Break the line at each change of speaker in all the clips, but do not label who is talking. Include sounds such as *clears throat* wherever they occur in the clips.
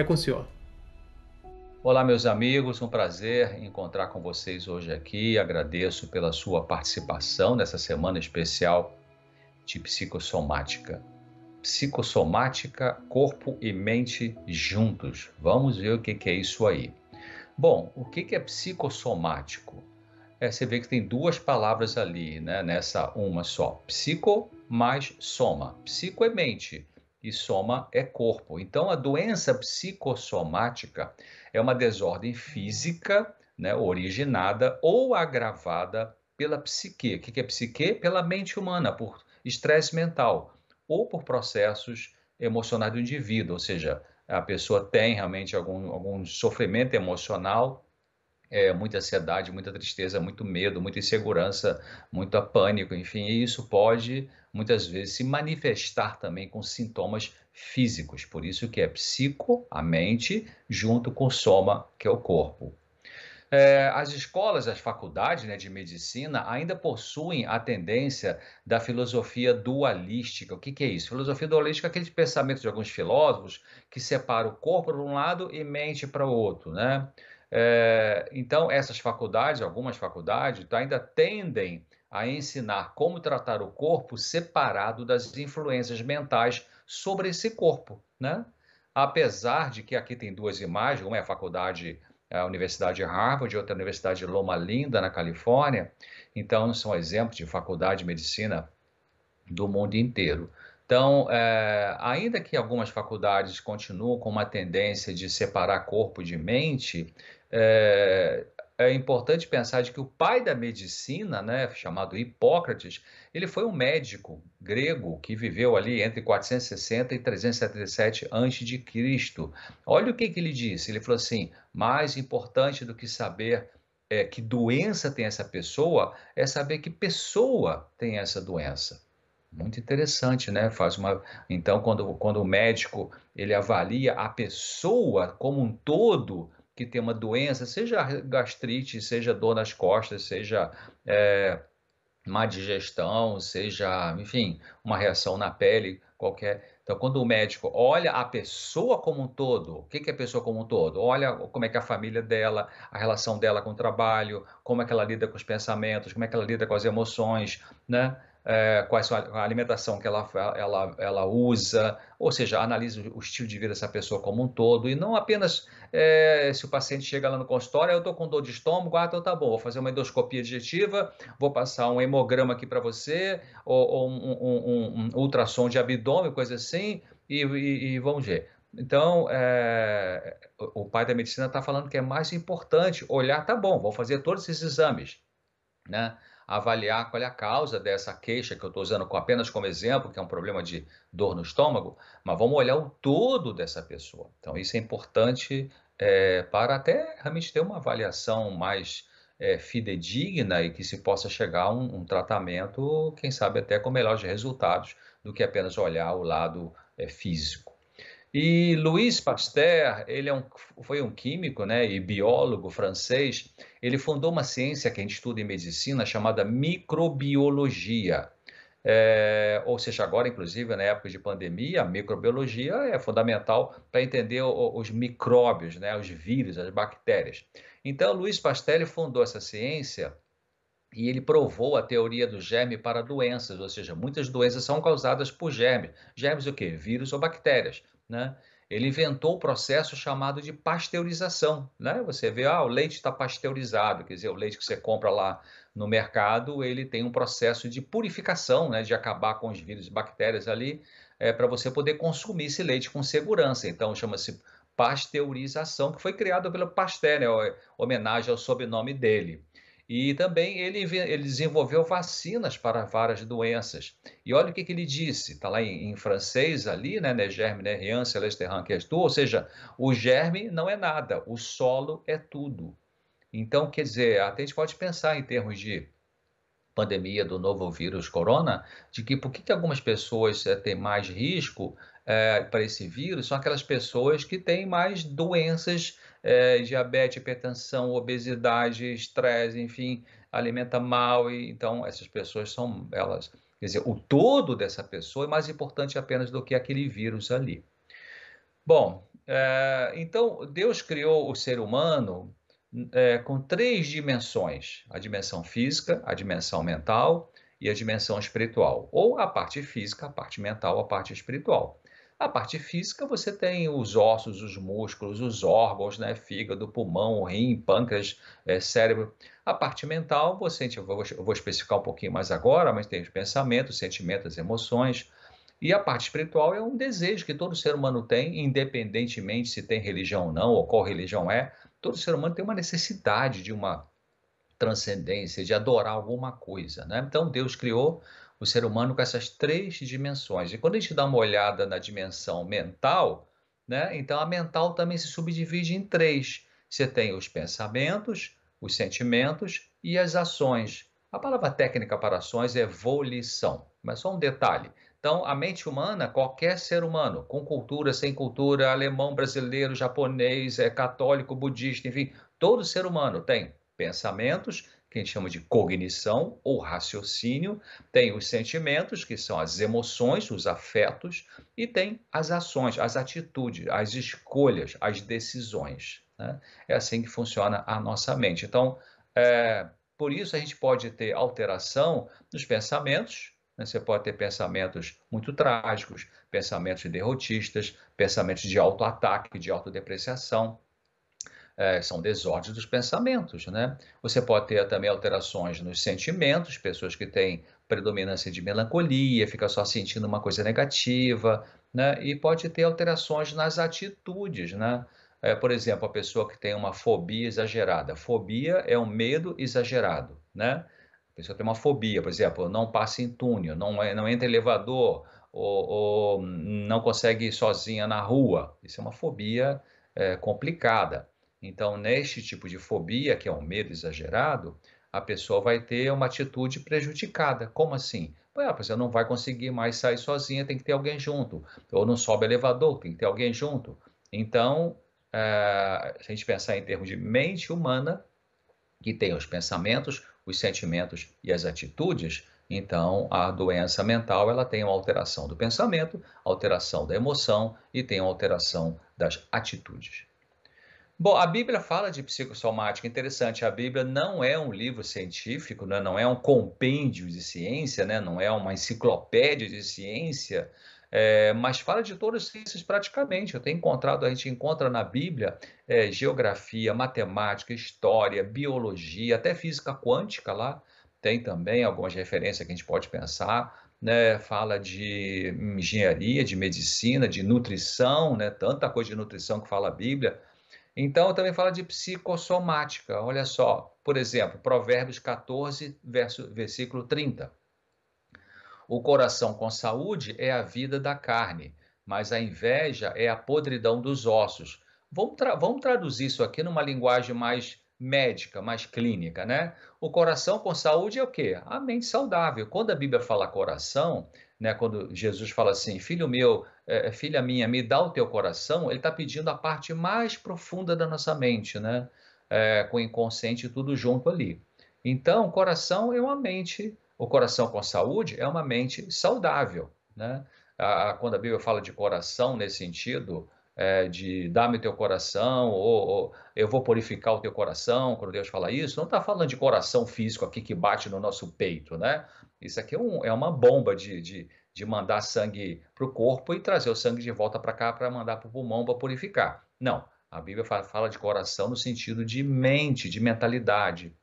É com o senhor.
Olá, meus amigos, um prazer encontrar com vocês hoje aqui. Agradeço pela sua participação nessa semana especial de psicossomática. Psicossomática, corpo e mente juntos. Vamos ver o que é isso aí. Bom, o que é psicossomático? É, você vê que tem duas palavras ali, né, nessa uma só. Psico mais soma. Psico é mente e soma é corpo. Então, a doença psicossomática é uma desordem física né, originada ou agravada pela psique. O que é psique? Pela mente humana, por estresse mental ou por processos emocionais do indivíduo, ou seja, a pessoa tem realmente algum, algum sofrimento emocional, é, muita ansiedade, muita tristeza, muito medo, muita insegurança, muito pânico, enfim, e isso pode muitas vezes se manifestar também com sintomas físicos. Por isso que é psico, a mente, junto com soma, que é o corpo. É, as escolas, as faculdades né, de medicina ainda possuem a tendência da filosofia dualística. O que, que é isso? Filosofia dualística é aquele pensamento de alguns filósofos que separa o corpo para um lado e mente para o outro. Né? É, então, essas faculdades, algumas faculdades, ainda tendem a ensinar como tratar o corpo separado das influências mentais sobre esse corpo. Né? Apesar de que aqui tem duas imagens, uma é a faculdade a Universidade de Harvard, outra a Universidade de Loma Linda, na Califórnia. Então, são exemplos de faculdade de medicina do mundo inteiro. Então, é, ainda que algumas faculdades continuam com uma tendência de separar corpo de mente, é, é importante pensar de que o pai da medicina, né, chamado Hipócrates, ele foi um médico grego que viveu ali entre 460 e 377 a.C. Olha o que, que ele disse. Ele falou assim: mais importante do que saber é, que doença tem essa pessoa é saber que pessoa tem essa doença. Muito interessante, né? Faz uma. Então, quando, quando o médico ele avalia a pessoa como um todo, que tem uma doença, seja gastrite, seja dor nas costas, seja é, má digestão, seja, enfim, uma reação na pele, qualquer. Então, quando o médico olha a pessoa como um todo, o que é a pessoa como um todo? Olha como é que é a família dela, a relação dela com o trabalho, como é que ela lida com os pensamentos, como é que ela lida com as emoções, né? É, quais a alimentação que ela, ela, ela usa, ou seja, analisa o estilo de vida dessa pessoa como um todo, e não apenas é, se o paciente chega lá no consultório, eu estou com dor de estômago, ah, então tá bom, vou fazer uma endoscopia digestiva, vou passar um hemograma aqui para você, ou, ou um, um, um, ultrassom de abdômen, coisa assim, e, e, e vamos ver. Então, é, o pai da medicina está falando que é mais importante olhar, tá bom, vou fazer todos esses exames, né? Avaliar qual é a causa dessa queixa que eu estou usando apenas como exemplo, que é um problema de dor no estômago, mas vamos olhar o todo dessa pessoa. Então, isso é importante é, para até realmente ter uma avaliação mais é, fidedigna e que se possa chegar a um, um, tratamento, quem sabe até com melhores resultados do que apenas olhar o lado é, físico. E Louis Pasteur, ele é um, foi um químico né, e biólogo francês. Ele fundou uma ciência que a gente estuda em medicina chamada microbiologia. É, ou seja, agora, inclusive, na época de pandemia, a microbiologia é fundamental para entender os micróbios, né, os vírus, as bactérias. Então, Louis Pasteur fundou essa ciência e ele provou a teoria do germe para doenças, ou seja, muitas doenças são causadas por germes. Germes o quê? Vírus ou bactérias né? Ele inventou o processo chamado de pasteurização, né? Você vê, ah, o leite está pasteurizado, quer dizer, o leite que você compra lá no mercado, ele tem um processo de purificação, né? De acabar com os vírus e bactérias ali, é, para você poder consumir esse leite com segurança. Então, chama-se pasteurização, que foi criado pelo Pasteur, né? homenagem ao sobrenome dele. E também ele, ele desenvolveu vacinas para várias doenças. E olha o que, que ele disse, está lá em, em, francês ali, né, né germe, né, rien, celeste, que tu, ou seja, o germe não é nada, o solo é tudo. Então, quer dizer, até a gente pode pensar em termos de pandemia do novo vírus corona, de que por que, que algumas pessoas é, têm mais risco é, para esse vírus são aquelas pessoas que têm mais doenças é, diabetes, hipertensão, obesidade, estresse, enfim, alimenta mal e então essas pessoas são elas, quer dizer, o todo dessa pessoa é mais importante apenas do que aquele vírus ali. Bom, é, então Deus criou o ser humano é, com três dimensões: a dimensão física, a dimensão mental e a dimensão espiritual, ou a parte física, a parte mental, a parte espiritual. A parte física, você tem os ossos, os músculos, os órgãos, né? Fígado, pulmão, rim, pâncreas, é, cérebro. A parte mental, você, eu vou, vou especificar um pouquinho mais agora, mas tem os pensamentos, sentimentos, emoções. E a parte espiritual é um desejo que todo ser humano tem, independentemente se tem religião ou não, ou qual religião é. Todo ser humano tem uma necessidade de uma transcendência, de adorar alguma coisa. Né? Então, Deus criou o ser humano com essas três dimensões. E quando a gente dá uma olhada na dimensão mental, né, então a mental também se subdivide em três. Você tem os pensamentos, os sentimentos e as ações. A palavra técnica para ações é volição, mas só um detalhe. Então, a mente humana, qualquer ser humano, com cultura, sem cultura, alemão, brasileiro, japonês, é, católico, budista, enfim, todo ser humano tem pensamentos, que a gente chama de cognição ou raciocínio, tem os sentimentos, que são as emoções, os afetos, e tem as ações, as atitudes, as escolhas, as decisões. Né? É assim que funciona a nossa mente. Então, é, por isso a gente pode ter alteração nos pensamentos, né? você pode ter pensamentos muito trágicos, pensamentos derrotistas, pensamentos de autoataque, de autodepreciação, é, são desordens dos pensamentos, né? Você pode ter também alterações nos sentimentos, pessoas que têm predominância de melancolia, fica só sentindo uma coisa negativa, né? E pode ter alterações nas atitudes, né? É, por exemplo, a pessoa que tem uma fobia exagerada. Fobia é um medo exagerado, né? A pessoa tem uma fobia, por exemplo, não passa em túnel, não, é, não entra em elevador, ou, ou não consegue ir sozinha na rua. Isso é uma fobia é, complicada. Então, neste tipo de fobia, que é um medo exagerado, a pessoa vai ter uma atitude prejudicada. Como assim? pessoa não vai conseguir mais sair sozinha, tem que ter alguém junto. Ou não sobe elevador, tem que ter alguém junto. Então, é, se a gente pensar em termos de mente humana, que tem os pensamentos, os sentimentos e as atitudes, então a doença mental ela tem uma alteração do pensamento, alteração da emoção e tem uma alteração das atitudes. Bom, a Bíblia fala de psicossomática, interessante. A Bíblia não é um livro científico, né? não é um compêndio de ciência, né? não é uma enciclopédia de ciência, é, mas fala de todas as ciências praticamente. Eu tenho encontrado, a gente encontra na Bíblia é, geografia, matemática, história, biologia, até física quântica lá. Tem também algumas referências que a gente pode pensar. Né, fala de engenharia, de medicina, de nutrição, né, tanta coisa de nutrição que fala a Bíblia. Então, também fala de psicossomática. Olha só, por exemplo, Provérbios 14, verso, versículo 30. O coração com saúde é a vida da carne, mas a inveja é a podridão dos ossos. Vamos, tra vamos traduzir isso aqui numa linguagem mais médica, mais clínica, né? O coração com saúde é o quê? A mente saudável. Quando a Bíblia fala coração, né, quando Jesus fala assim, filho meu, é, é, filha minha, me dá o teu coração, ele está pedindo a parte mais profunda da nossa mente, né? É, com o inconsciente tudo junto ali. Então, o coração é uma mente, o coração com saúde é uma mente saudável, né? A, quando a Bíblia fala de coração nesse sentido, é, de dar-me o teu coração, ou, ou, eu vou purificar o teu coração, quando Deus fala isso, não está falando de coração físico aqui que bate no nosso peito, né? Isso aqui é, um, é uma bomba de, de, de mandar sangue para o corpo e trazer o sangue de volta para cá para mandar para o pulmão para purificar. Não, a Bíblia fala de coração no sentido de mente, de mentalidade,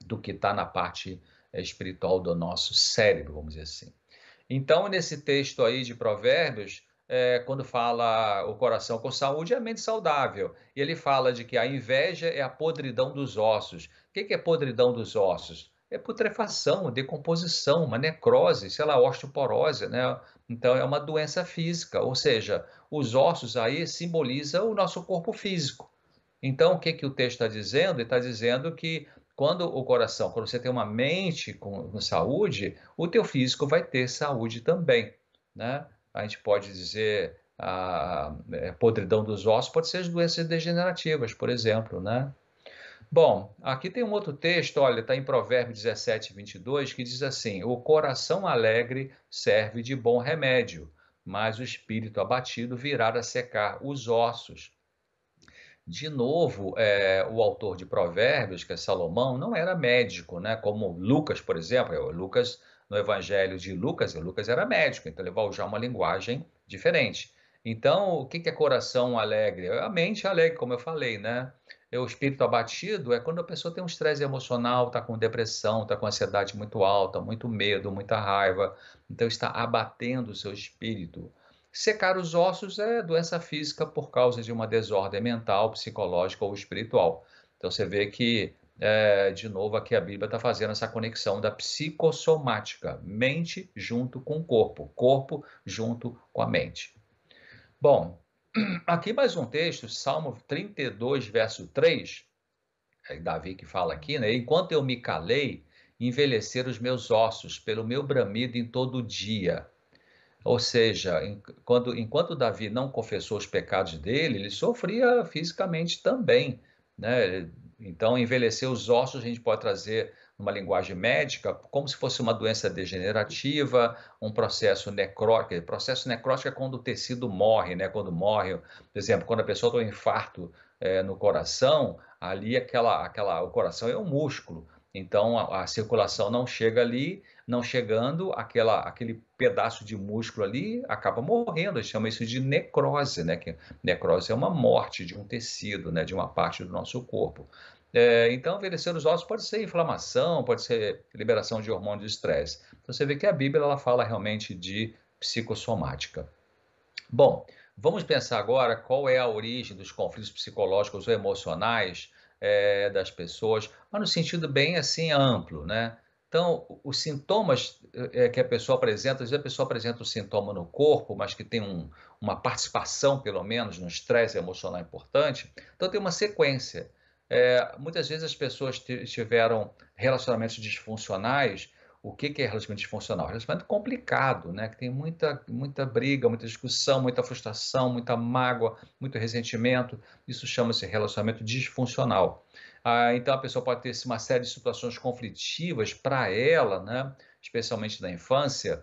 do que está na parte é, espiritual do nosso cérebro, vamos dizer assim. Então, nesse texto aí de Provérbios, é, quando fala o coração com saúde, é a mente saudável. E ele fala de que a inveja é a podridão dos ossos. O que é podridão dos ossos? É putrefação, decomposição, uma necrose, sei lá, osteoporose, né? Então é uma doença física, ou seja, os ossos aí simbolizam o nosso corpo físico. Então o que, que o texto está dizendo? Ele está dizendo que quando o coração, quando você tem uma mente com, com saúde, o teu físico vai ter saúde também, né? a gente pode dizer a é, podridão dos ossos, pode ser as doenças degenerativas, por exemplo, né? Bom, aqui tem um outro texto, olha, está em Provérbios 17, 22, que diz assim: O coração alegre serve de bom remédio, mas o espírito abatido virá a secar os ossos. De novo, é, o autor de Provérbios, que é Salomão, não era médico, né? como Lucas, por exemplo. Lucas, no Evangelho de Lucas, Lucas era médico, então ele vai usar uma linguagem diferente. Então, o que é coração alegre? A mente alegre, como eu falei, né? O espírito abatido é quando a pessoa tem um estresse emocional, está com depressão, está com ansiedade muito alta, muito medo, muita raiva. Então, está abatendo o seu espírito. Secar os ossos é doença física por causa de uma desordem mental, psicológica ou espiritual. Então você vê que, é, de novo, aqui a Bíblia está fazendo essa conexão da psicossomática, mente junto com o corpo, corpo junto com a mente. Bom, aqui mais um texto, Salmo 32, verso 3, é Davi que fala aqui, né? Enquanto eu me calei, envelhecer os meus ossos pelo meu bramido em todo dia. Ou seja, quando, enquanto Davi não confessou os pecados dele, ele sofria fisicamente também. Né? Então, envelhecer os ossos a gente pode trazer numa linguagem médica como se fosse uma doença degenerativa, um processo necrótico. O processo necrótico é quando o tecido morre, né? quando morre, por exemplo, quando a pessoa tem um infarto é, no coração, ali aquela, aquela, o coração é um músculo. Então a, a, circulação não chega ali, não chegando, aquela, aquele pedaço de músculo ali acaba morrendo. A gente chama isso de necrose, né? Que necrose é uma morte de um tecido, né? De uma parte do nosso corpo. É, então, envelhecer os ossos pode ser inflamação, pode ser liberação de hormônio de estresse. Então, você vê que a Bíblia ela fala realmente de psicossomática. Bom, vamos pensar agora qual é a origem dos conflitos psicológicos ou emocionais é, das pessoas, mas no sentido bem assim amplo, né? Então, os sintomas é, que a pessoa apresenta, às vezes a pessoa apresenta o sintoma no corpo, mas que tem um, uma participação, pelo menos, no estresse emocional importante, então tem uma sequência. É, muitas vezes as pessoas tiveram relacionamentos disfuncionais o que, que é relacionamento disfuncional? Relacionamento complicado, né? Que tem muita, muita briga, muita discussão, muita frustração, muita mágoa, muito ressentimento. Isso chama-se relacionamento disfuncional. Ah, então a pessoa pode ter uma série de situações conflitivas para ela, né? Especialmente na infância,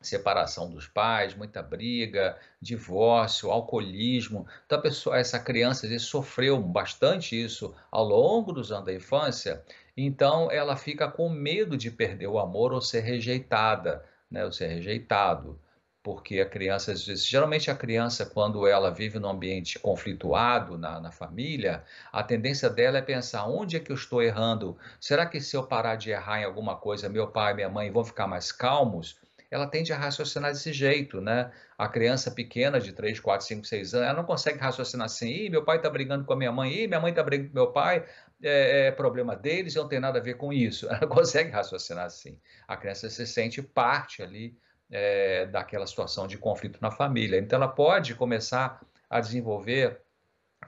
separação dos pais, muita briga, divórcio, alcoolismo. Então, pessoa, essa criança às vezes, sofreu bastante isso ao longo dos anos da infância então, ela fica com medo de perder o amor ou ser rejeitada, né? ou ser rejeitado. Porque a criança, às vezes, geralmente a criança, quando ela vive num ambiente conflituado na, na família, a tendência dela é pensar: onde é que eu estou errando? Será que se eu parar de errar em alguma coisa, meu pai e minha mãe vão ficar mais calmos? Ela tende a raciocinar desse jeito, né? A criança pequena de 3, 4, 5, 6 anos, ela não consegue raciocinar assim, Ih, meu pai está brigando com a minha mãe, Ih, minha mãe está brigando com meu pai, é, é, problema deles, não tem nada a ver com isso. *laughs* Ela não consegue raciocinar assim. A criança se sente parte ali é, daquela situação de conflito na família. Então, ela pode começar a desenvolver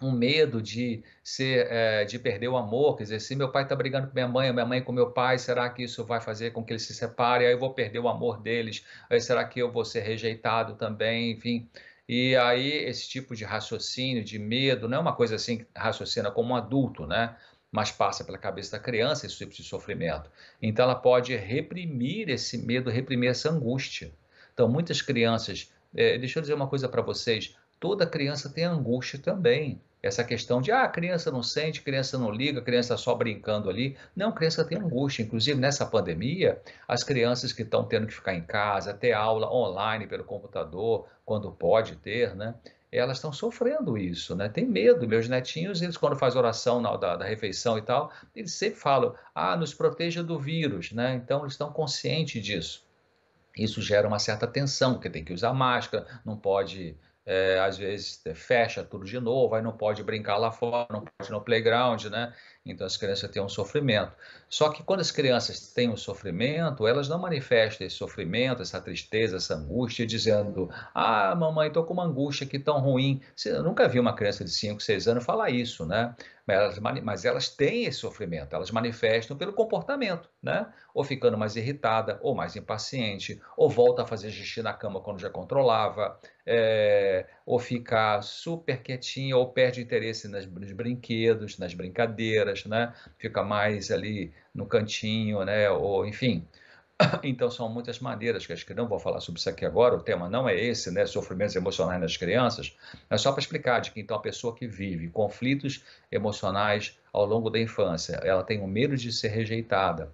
um medo de ser, é, de perder o amor, quer dizer, se meu pai está brigando com minha mãe, minha mãe com meu pai, será que isso vai fazer com que eles se separem? Aí eu vou perder o amor deles? Aí será que eu vou ser rejeitado também? Enfim, e aí esse tipo de raciocínio, de medo, não é uma coisa assim que raciocina como um adulto, né? Mas passa pela cabeça da criança esse tipo de sofrimento. Então ela pode reprimir esse medo, reprimir essa angústia. Então muitas crianças, é, deixa eu dizer uma coisa para vocês, toda criança tem angústia também. Essa questão de, ah, criança não sente, criança não liga, criança só brincando ali. Não, criança tem angústia. Inclusive, nessa pandemia, as crianças que estão tendo que ficar em casa, ter aula online pelo computador, quando pode ter, né? Elas estão sofrendo isso, né? Tem medo. Meus netinhos, eles quando fazem oração na, da, da refeição e tal, eles sempre falam, ah, nos proteja do vírus, né? Então, eles estão conscientes disso. Isso gera uma certa tensão, porque tem que usar máscara, não pode é, às vezes fecha tudo de novo, aí não pode brincar lá fora, não pode no playground, né? Então as crianças têm um sofrimento. Só que quando as crianças têm um sofrimento, elas não manifestam esse sofrimento, essa tristeza, essa angústia, dizendo: Ah, mamãe, estou com uma angústia aqui tão ruim. Você nunca viu uma criança de 5, 6 anos falar isso, né? Mas elas têm esse sofrimento, elas manifestam pelo comportamento, né? Ou ficando mais irritada, ou mais impaciente, ou volta a fazer xixi na cama quando já controlava, é, ou ficar super quietinha, ou perde interesse nas, nos brinquedos, nas brincadeiras, né? Fica mais ali no cantinho, né? Ou enfim. *coughs* Então, são muitas maneiras que acho que não vou falar sobre isso aqui agora, o tema não é esse, né? Sofrimentos emocionais nas crianças, é só para explicar de que então a pessoa que vive conflitos emocionais ao longo da infância, ela tem um medo de ser rejeitada,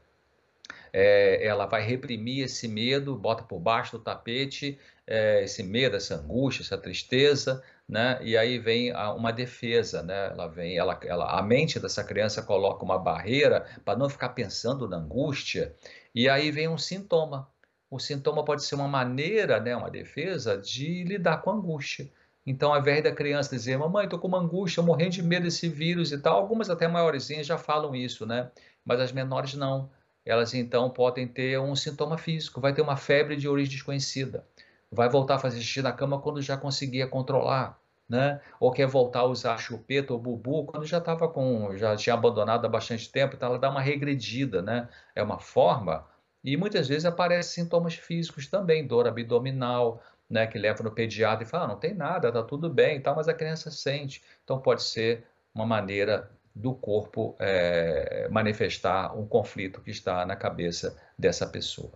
é, ela vai reprimir esse medo, bota por baixo do tapete é, esse medo, essa angústia, essa tristeza, né? E aí vem a, uma defesa, né? Ela vem, ela, ela, a mente dessa criança coloca uma barreira para não ficar pensando na angústia, e aí vem um sintoma. O sintoma pode ser uma maneira, né, uma defesa de lidar com angústia. Então, ao invés da criança dizer, mamãe, estou com uma angústia, morrendo de medo desse vírus e tal, algumas até maiorzinhas já falam isso, né? Mas as menores não. Elas então podem ter um sintoma físico, vai ter uma febre de origem desconhecida vai voltar a fazer xixi na cama quando já conseguia controlar, né? Ou quer voltar a usar chupeta ou bubu quando já estava com, já tinha abandonado há bastante tempo, então ela dá uma regredida, né? É uma forma e muitas vezes aparecem sintomas físicos também, dor abdominal, né? Que leva no pediatra e fala, ah, não tem nada, tá tudo bem, tá, mas a criança sente. Então pode ser uma maneira do corpo é, manifestar um conflito que está na cabeça dessa pessoa.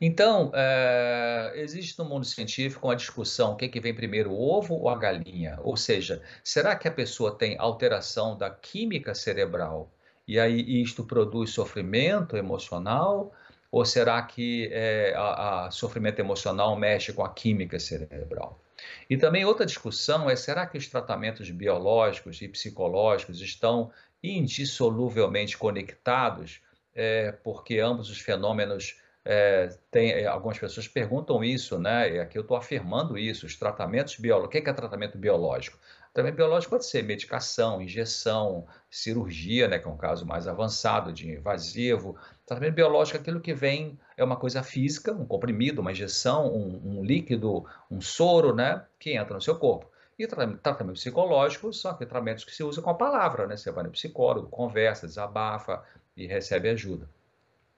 Então, é, existe no mundo científico uma discussão: o que, vem primeiro, o ovo ou a galinha? Ou seja, será que a pessoa tem alteração da química cerebral e aí isto produz sofrimento emocional? Ou será que é, a, a sofrimento emocional mexe com a química cerebral? E também outra discussão é: será que os tratamentos biológicos e psicológicos estão indissoluvelmente conectados? É, porque ambos os fenômenos é, tem, é, algumas pessoas perguntam isso, né? E aqui eu estou afirmando isso. Os tratamentos biológicos. O que é tratamento biológico? Tratamento biológico pode ser medicação, injeção, cirurgia, né? Que é um caso mais avançado de invasivo. Tratamento biológico é aquilo que vem, é uma coisa física, um comprimido, uma injeção, um, um líquido, um soro, né? Que entra no seu corpo. E tratamento psicológico são aqueles tratamentos que se usa com a palavra, né? Você vai no psicólogo, conversa, desabafa e recebe ajuda.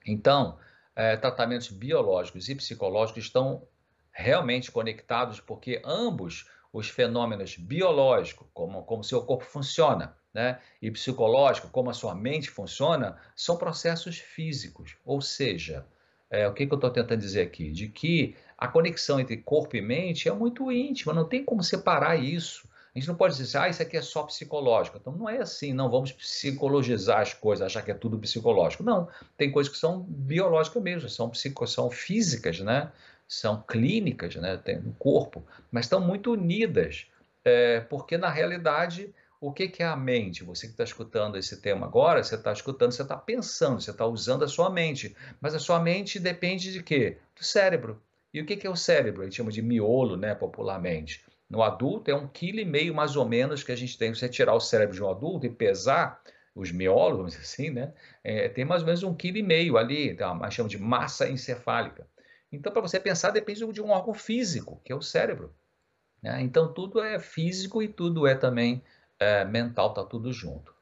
Então, é, tratamentos biológicos e psicológicos estão realmente conectados, porque ambos os fenômenos biológicos, como, como seu corpo funciona, né, e psicológico, como a sua mente funciona, são processos físicos. Ou seja, é, o que, que eu estou tentando dizer aqui? De que a conexão entre corpo e mente é muito íntima, não tem como separar isso. A gente não pode dizer, ah, isso aqui é só psicológico. Então não é assim, não vamos psicologizar as coisas, achar que é tudo psicológico. Não, tem coisas que são biológicas mesmo, são, psico, são físicas, né? São clínicas, né? Tem no corpo, mas estão muito unidas, é, porque na realidade o que, que é a mente? Você que está escutando esse tema agora, você está escutando, você está pensando, você está usando a sua mente. Mas a sua mente depende de quê? Do cérebro. E o que, que é o cérebro? A gente chama de miolo, né, popularmente. No adulto é um quilo e meio mais ou menos que a gente tem. Se você tirar o cérebro de um adulto e pesar os miólogos, assim, né? É, tem mais ou menos um quilo e meio ali, então, chama de massa encefálica. Então, para você pensar, depende de um órgão físico, que é o cérebro. Né? Então, tudo é físico e tudo é também é, mental, está tudo junto.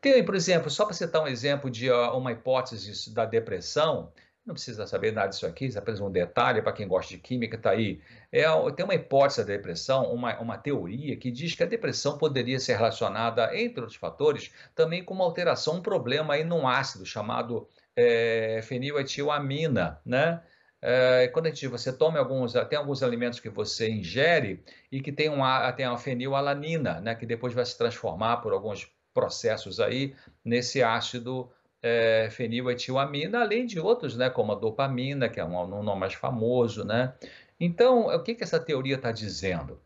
Tem, por exemplo, só para citar um exemplo de uma hipótese da depressão, não precisa saber nada disso aqui, isso é apenas um detalhe para quem gosta de química, está aí. É, tem uma hipótese da depressão, uma, uma teoria que diz que a depressão poderia ser relacionada, entre outros fatores, também com uma alteração, um problema aí num ácido chamado é, feniletilamina, né? É, quando a gente, você toma alguns, tem alguns alimentos que você ingere e que tem, uma, tem uma fenilalanina, né? Que depois vai se transformar por alguns processos aí nesse ácido é, feniletilamina, além de outros, né, como a dopamina, que é um, um nome mais famoso, né? Então, o que, que essa teoria está dizendo?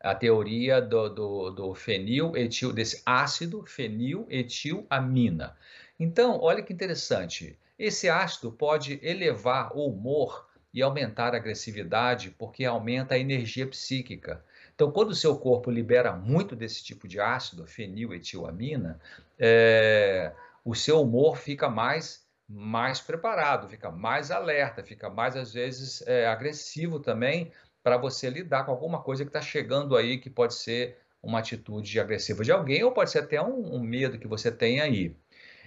A teoria do, do, do feniletil, desse ácido feniletilamina. Então, olha que interessante. Esse ácido pode elevar o humor e aumentar a agressividade, porque aumenta a energia psíquica. Então, quando o seu corpo libera muito desse tipo de ácido, feniletilamina, é, o seu humor fica mais mais preparado, fica mais alerta, fica mais às vezes é, agressivo também para você lidar com alguma coisa que está chegando aí que pode ser uma atitude agressiva de alguém ou pode ser até um, um medo que você tem aí.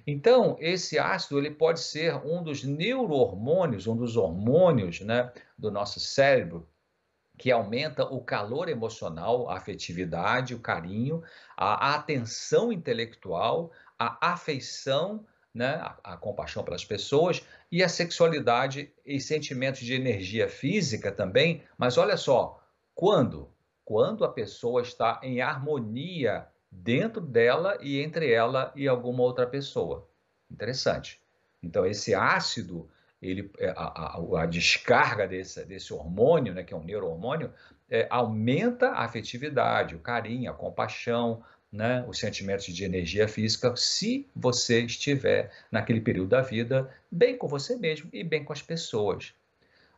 Então, esse ácido ele pode ser um dos neurohormônios, um dos hormônios né, do nosso cérebro, que aumenta o calor emocional, a afetividade, o carinho, a atenção intelectual, a afeição, né, a, a, compaixão pelas pessoas e a sexualidade e sentimentos de energia física também. Mas olha só, quando? Quando a pessoa está em harmonia dentro dela e entre ela e alguma outra pessoa. Interessante. Então esse ácido, ele, é, a, a, a descarga desse, desse hormônio, né, que é um neurohormônio, é, aumenta a afetividade, o carinho, a compaixão, né, os sentimentos de energia física, se você estiver naquele período da vida bem com você mesmo e bem com as pessoas.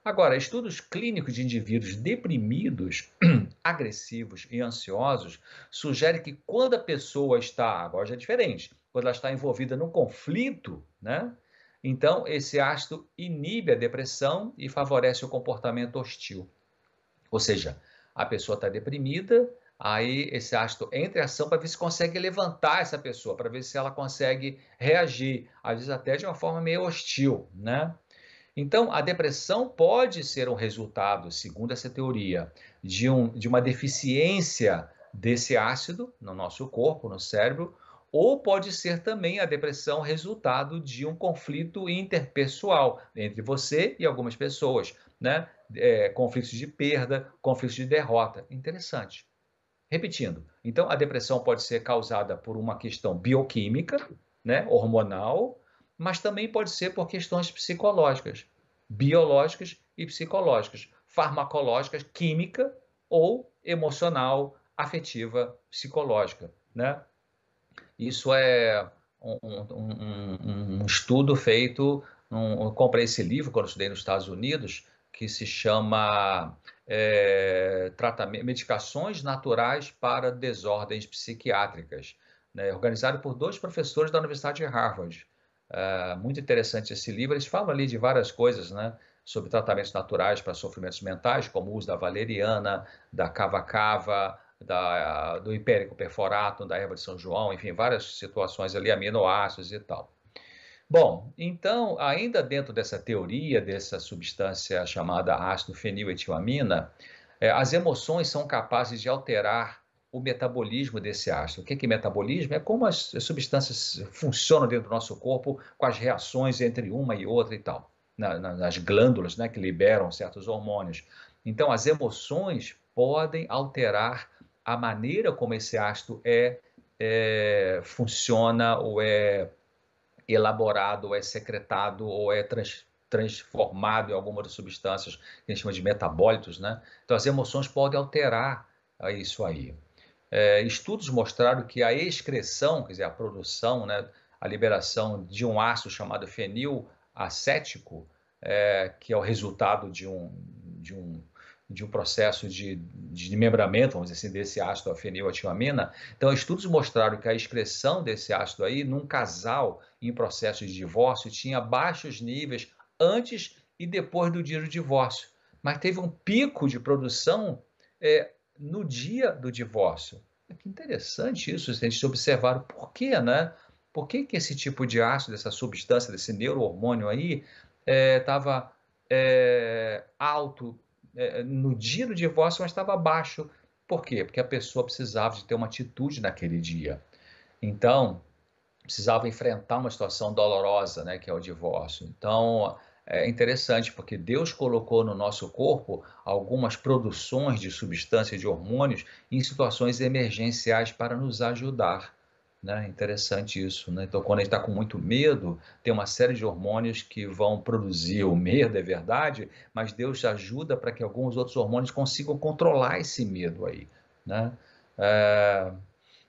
Agora, estudos clínicos de indivíduos deprimidos, *clears throat* agressivos e ansiosos sugerem que quando a pessoa está, agora já é diferente, quando ela está envolvida num conflito, né? Então, esse ácido inibe a depressão e favorece o comportamento hostil. Ou seja, a pessoa está deprimida, aí esse ácido entra em ação para ver se consegue levantar essa pessoa, para ver se ela consegue reagir, às vezes até de uma forma meio hostil, né? Então, a depressão pode ser um resultado, segundo essa teoria, de, um, de uma deficiência desse ácido no nosso corpo, no cérebro, ou pode ser também a depressão resultado de um conflito interpessoal entre você e algumas pessoas, né? É, conflitos de perda, conflitos de derrota. Interessante. Repetindo, então a depressão pode ser causada por uma questão bioquímica, né, hormonal, mas também pode ser por questões psicológicas, biológicas e psicológicas, farmacológicas, química ou emocional, afetiva, psicológica, né? Isso é um, um, um estudo feito, um, eu comprei esse livro quando estudei nos Estados Unidos, que se chama é, Medicações Naturais para Desordens Psiquiátricas, né, organizado por dois professores da Universidade de Harvard. É, muito interessante esse livro, eles falam ali de várias coisas, né, sobre tratamentos naturais para sofrimentos mentais, como o uso da valeriana, da cava-cava, da, do hipérico perforato, da erva de São João, enfim, várias situações ali, aminoácidos e tal. Bom, então, ainda dentro dessa teoria, dessa substância chamada ácido feniletilamina, é, as emoções são capazes de alterar o metabolismo desse ácido. O que é, metabolismo? É como as substâncias funcionam dentro do nosso corpo, com as reações entre uma e outra e tal, nas glândulas né, que liberam certos hormônios. Então, as emoções podem alterar a maneira como esse ácido é, é funciona ou é elaborado, ou é secretado, ou é trans, transformado em alguma das substâncias que a gente chama de metabólitos, né? Então, as emoções podem alterar isso aí. É, estudos mostraram que a excreção, quer dizer, a produção, né, a liberação de um ácido chamado fenil acético, é, que é o resultado de um, de um de um processo de, de membramento, vamos dizer assim, desse ácido fenilatinamina. Então, estudos mostraram que a excreção desse ácido aí, num casal em processo de divórcio, tinha baixos níveis antes e depois do dia do divórcio. Mas teve um pico de produção é, no dia do divórcio. Que interessante isso, se a gente observar por quê, né? Por que, que esse tipo de ácido, dessa substância, desse neurohormônio aí, estava é, é, alto é, no dia do divórcio, mas estava baixo. Por quê? Porque a pessoa precisava de ter uma atitude naquele dia. Então, precisava enfrentar uma situação dolorosa, né, que é o divórcio. Então, é interessante porque Deus colocou no nosso corpo algumas produções de substâncias de hormônios em situações emergenciais para nos ajudar. Né? Interessante isso. Né? Então, quando a gente está com muito medo, tem uma série de hormônios que vão produzir o medo, é verdade, mas Deus ajuda para que alguns outros hormônios consigam controlar esse medo aí. Né? É...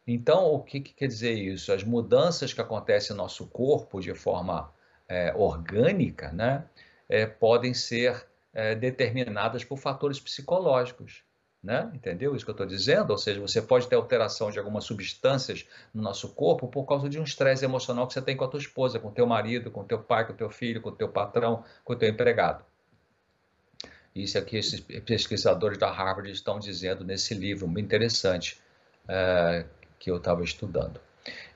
Então, o que, que, quer dizer isso? As mudanças que acontecem no nosso corpo de forma é, orgânica né, é, podem ser é, determinadas por fatores psicológicos né? Entendeu isso que eu estou dizendo? Ou seja, você pode ter alteração de algumas substâncias no nosso corpo por causa de um estresse emocional que você tem com a tua esposa, com o teu marido, com o teu pai, com o teu filho, com o teu patrão, com o teu empregado. Isso aqui esses pesquisadores da Harvard estão dizendo nesse livro, muito interessante, é, que eu estava estudando.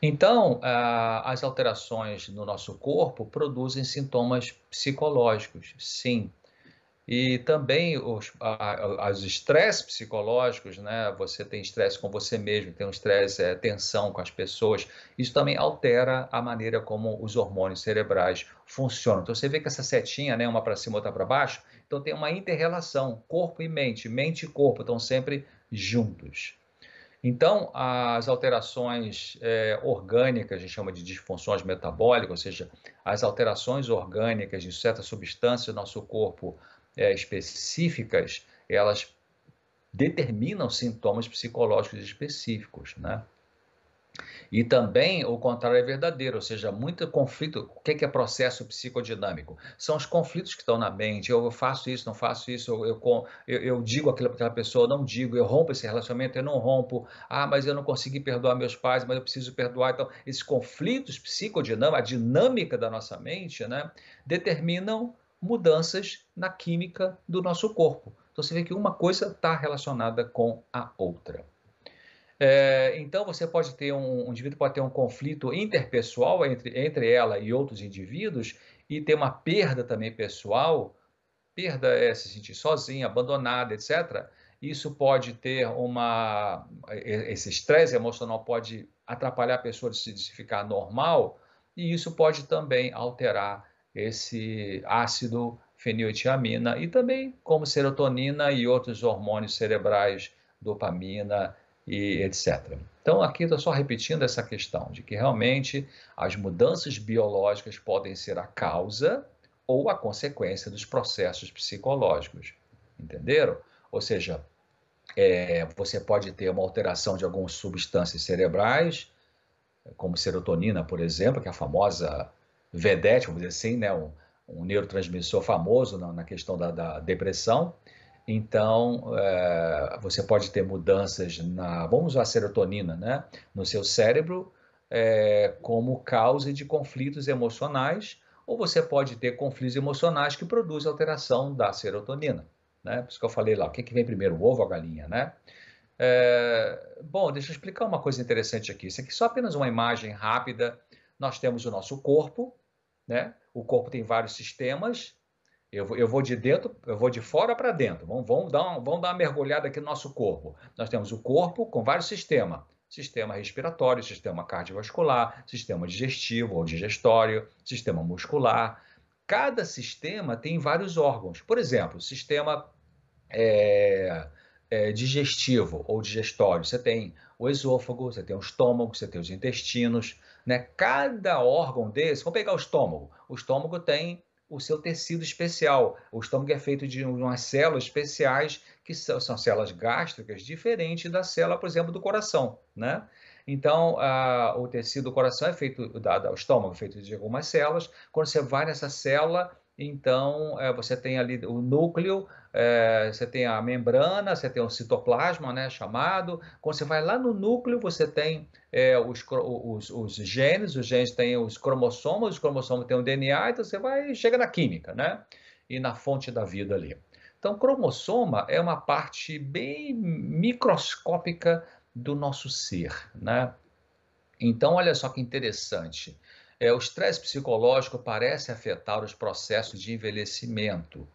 Então, as alterações no nosso corpo produzem sintomas psicológicos, sim. E também os, os estresses psicológicos, né? Você tem estresse com você mesmo, tem um estresse, é, tensão com as pessoas. Isso também altera a maneira como os hormônios cerebrais funcionam. Então você vê que essa setinha, né, uma para cima, outra para baixo, então tem uma interrelação, corpo e mente, mente e corpo estão sempre juntos. Então, as alterações é, orgânicas, a gente chama de disfunções metabólicas, ou seja, as alterações orgânicas de certas substâncias do nosso corpo é, específicas, elas determinam sintomas psicológicos específicos, né? E também o contrário é verdadeiro, ou seja, muito conflito. O que é processo psicodinâmico? São os conflitos que estão na mente. Eu faço isso, não faço isso, eu, eu, eu digo aquilo para aquela pessoa, não digo, eu rompo esse relacionamento, eu não rompo. Ah, mas eu não consegui perdoar meus pais, mas eu preciso perdoar. Então, esses conflitos psicodinâmicos, a dinâmica da nossa mente, né, determinam mudanças na química do nosso corpo. Então você vê que uma coisa está relacionada com a outra. É, então você pode ter um, um, indivíduo pode ter um conflito interpessoal entre, entre ela e outros indivíduos e ter uma perda também pessoal, perda é se sentir sozinha, abandonada, etc. Isso pode ter uma esse estresse emocional pode atrapalhar a pessoa de se, ficar normal e isso pode também alterar esse ácido feniletiamina e também como serotonina e outros hormônios cerebrais, dopamina e etc. Então aqui estou só repetindo essa questão de que realmente as mudanças biológicas podem ser a causa ou a consequência dos processos psicológicos, entenderam? Ou seja, é, você pode ter uma alteração de algumas substâncias cerebrais, como serotonina, por exemplo, que é a famosa vedete, vamos dizer assim, né, um, um neurotransmissor famoso na, na questão da, da, depressão. Então, é, você pode ter mudanças na, vamos usar a serotonina, né, no seu cérebro, é, como causa de conflitos emocionais, ou você pode ter conflitos emocionais que produzem alteração da serotonina. Né? Por isso que eu falei lá, o que, que vem primeiro, o ovo ou a galinha, né? É, bom, deixa eu explicar uma coisa interessante aqui. Isso aqui é só apenas uma imagem rápida. Nós temos o nosso corpo, né? O corpo tem vários sistemas. Eu vou, eu vou de dentro, eu vou de fora para dentro. Vamos, vamos, dar uma, vamos dar uma mergulhada aqui no nosso corpo. Nós temos o corpo com vários sistemas. Sistema respiratório, sistema cardiovascular, sistema digestivo ou digestório, sistema muscular. Cada sistema tem vários órgãos. Por exemplo, sistema é, é, digestivo ou digestório. Você tem o esôfago, você tem o estômago, você tem os intestinos, né? Cada órgão desse, vamos pegar o estômago. O estômago tem o seu tecido especial. O estômago é feito de umas células especiais que são, são células gástricas, diferentes da célula, por exemplo, do coração, né? Então, a, o tecido do coração é feito, da, o estômago é feito de algumas células. Quando você vai nessa célula, então é, você tem ali o núcleo, é, você tem a membrana, você tem o citoplasma, né, chamado. Quando você vai lá no núcleo, você tem é, os, os, os, genes, os genes têm os cromossomos, os cromossomos têm o DNA, então você vai chega na química, né? E na fonte da vida ali. Então, cromossoma é uma parte bem microscópica do nosso ser, né? Então, olha só que interessante. É, o estresse psicológico parece afetar os processos de envelhecimento.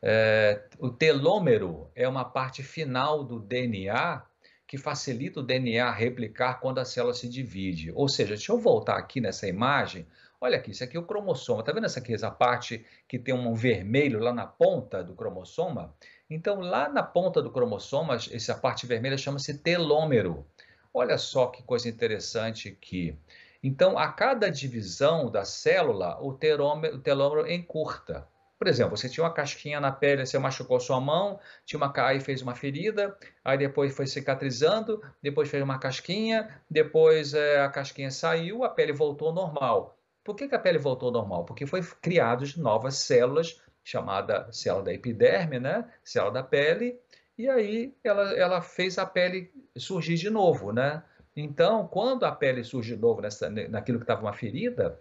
É, o telômero é uma parte final do DNA que facilita o DNA replicar quando a célula se divide. Ou seja, deixa eu voltar aqui nessa imagem. Olha aqui, isso aqui é o cromossoma. Tá vendo essa aqui, essa parte que tem um vermelho lá na ponta do cromossoma? Então, lá na ponta do cromossoma, essa parte vermelha chama-se telômero. Olha só que coisa interessante aqui. Então, a cada divisão da célula, o telômero, o telômero encurta. Por exemplo, você tinha uma casquinha na pele, você machucou sua mão, tinha uma aí fez uma ferida, aí depois foi cicatrizando, depois fez uma casquinha, depois é, a casquinha saiu, a pele voltou ao normal. Por que, que a pele voltou ao normal? Porque foi criadas novas células, chamada célula da epiderme, né? Célula da pele, e aí ela, ela fez a pele surgir de novo, né? Então, quando a pele surge de novo nessa, naquilo que estava uma ferida,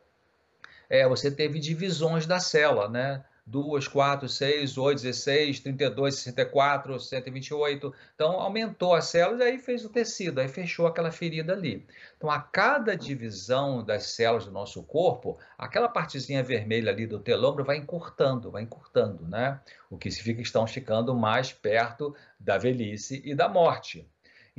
é, você teve divisões da célula, né? 2, 4, 6, 8, 16, 32, 64, 128. Então, aumentou as células e aí fez o tecido, aí fechou aquela ferida ali. Então, a cada divisão das células do nosso corpo, aquela partezinha vermelha ali do telômero vai encurtando, vai encurtando, né? O que significa que estão ficando mais perto da velhice e da morte.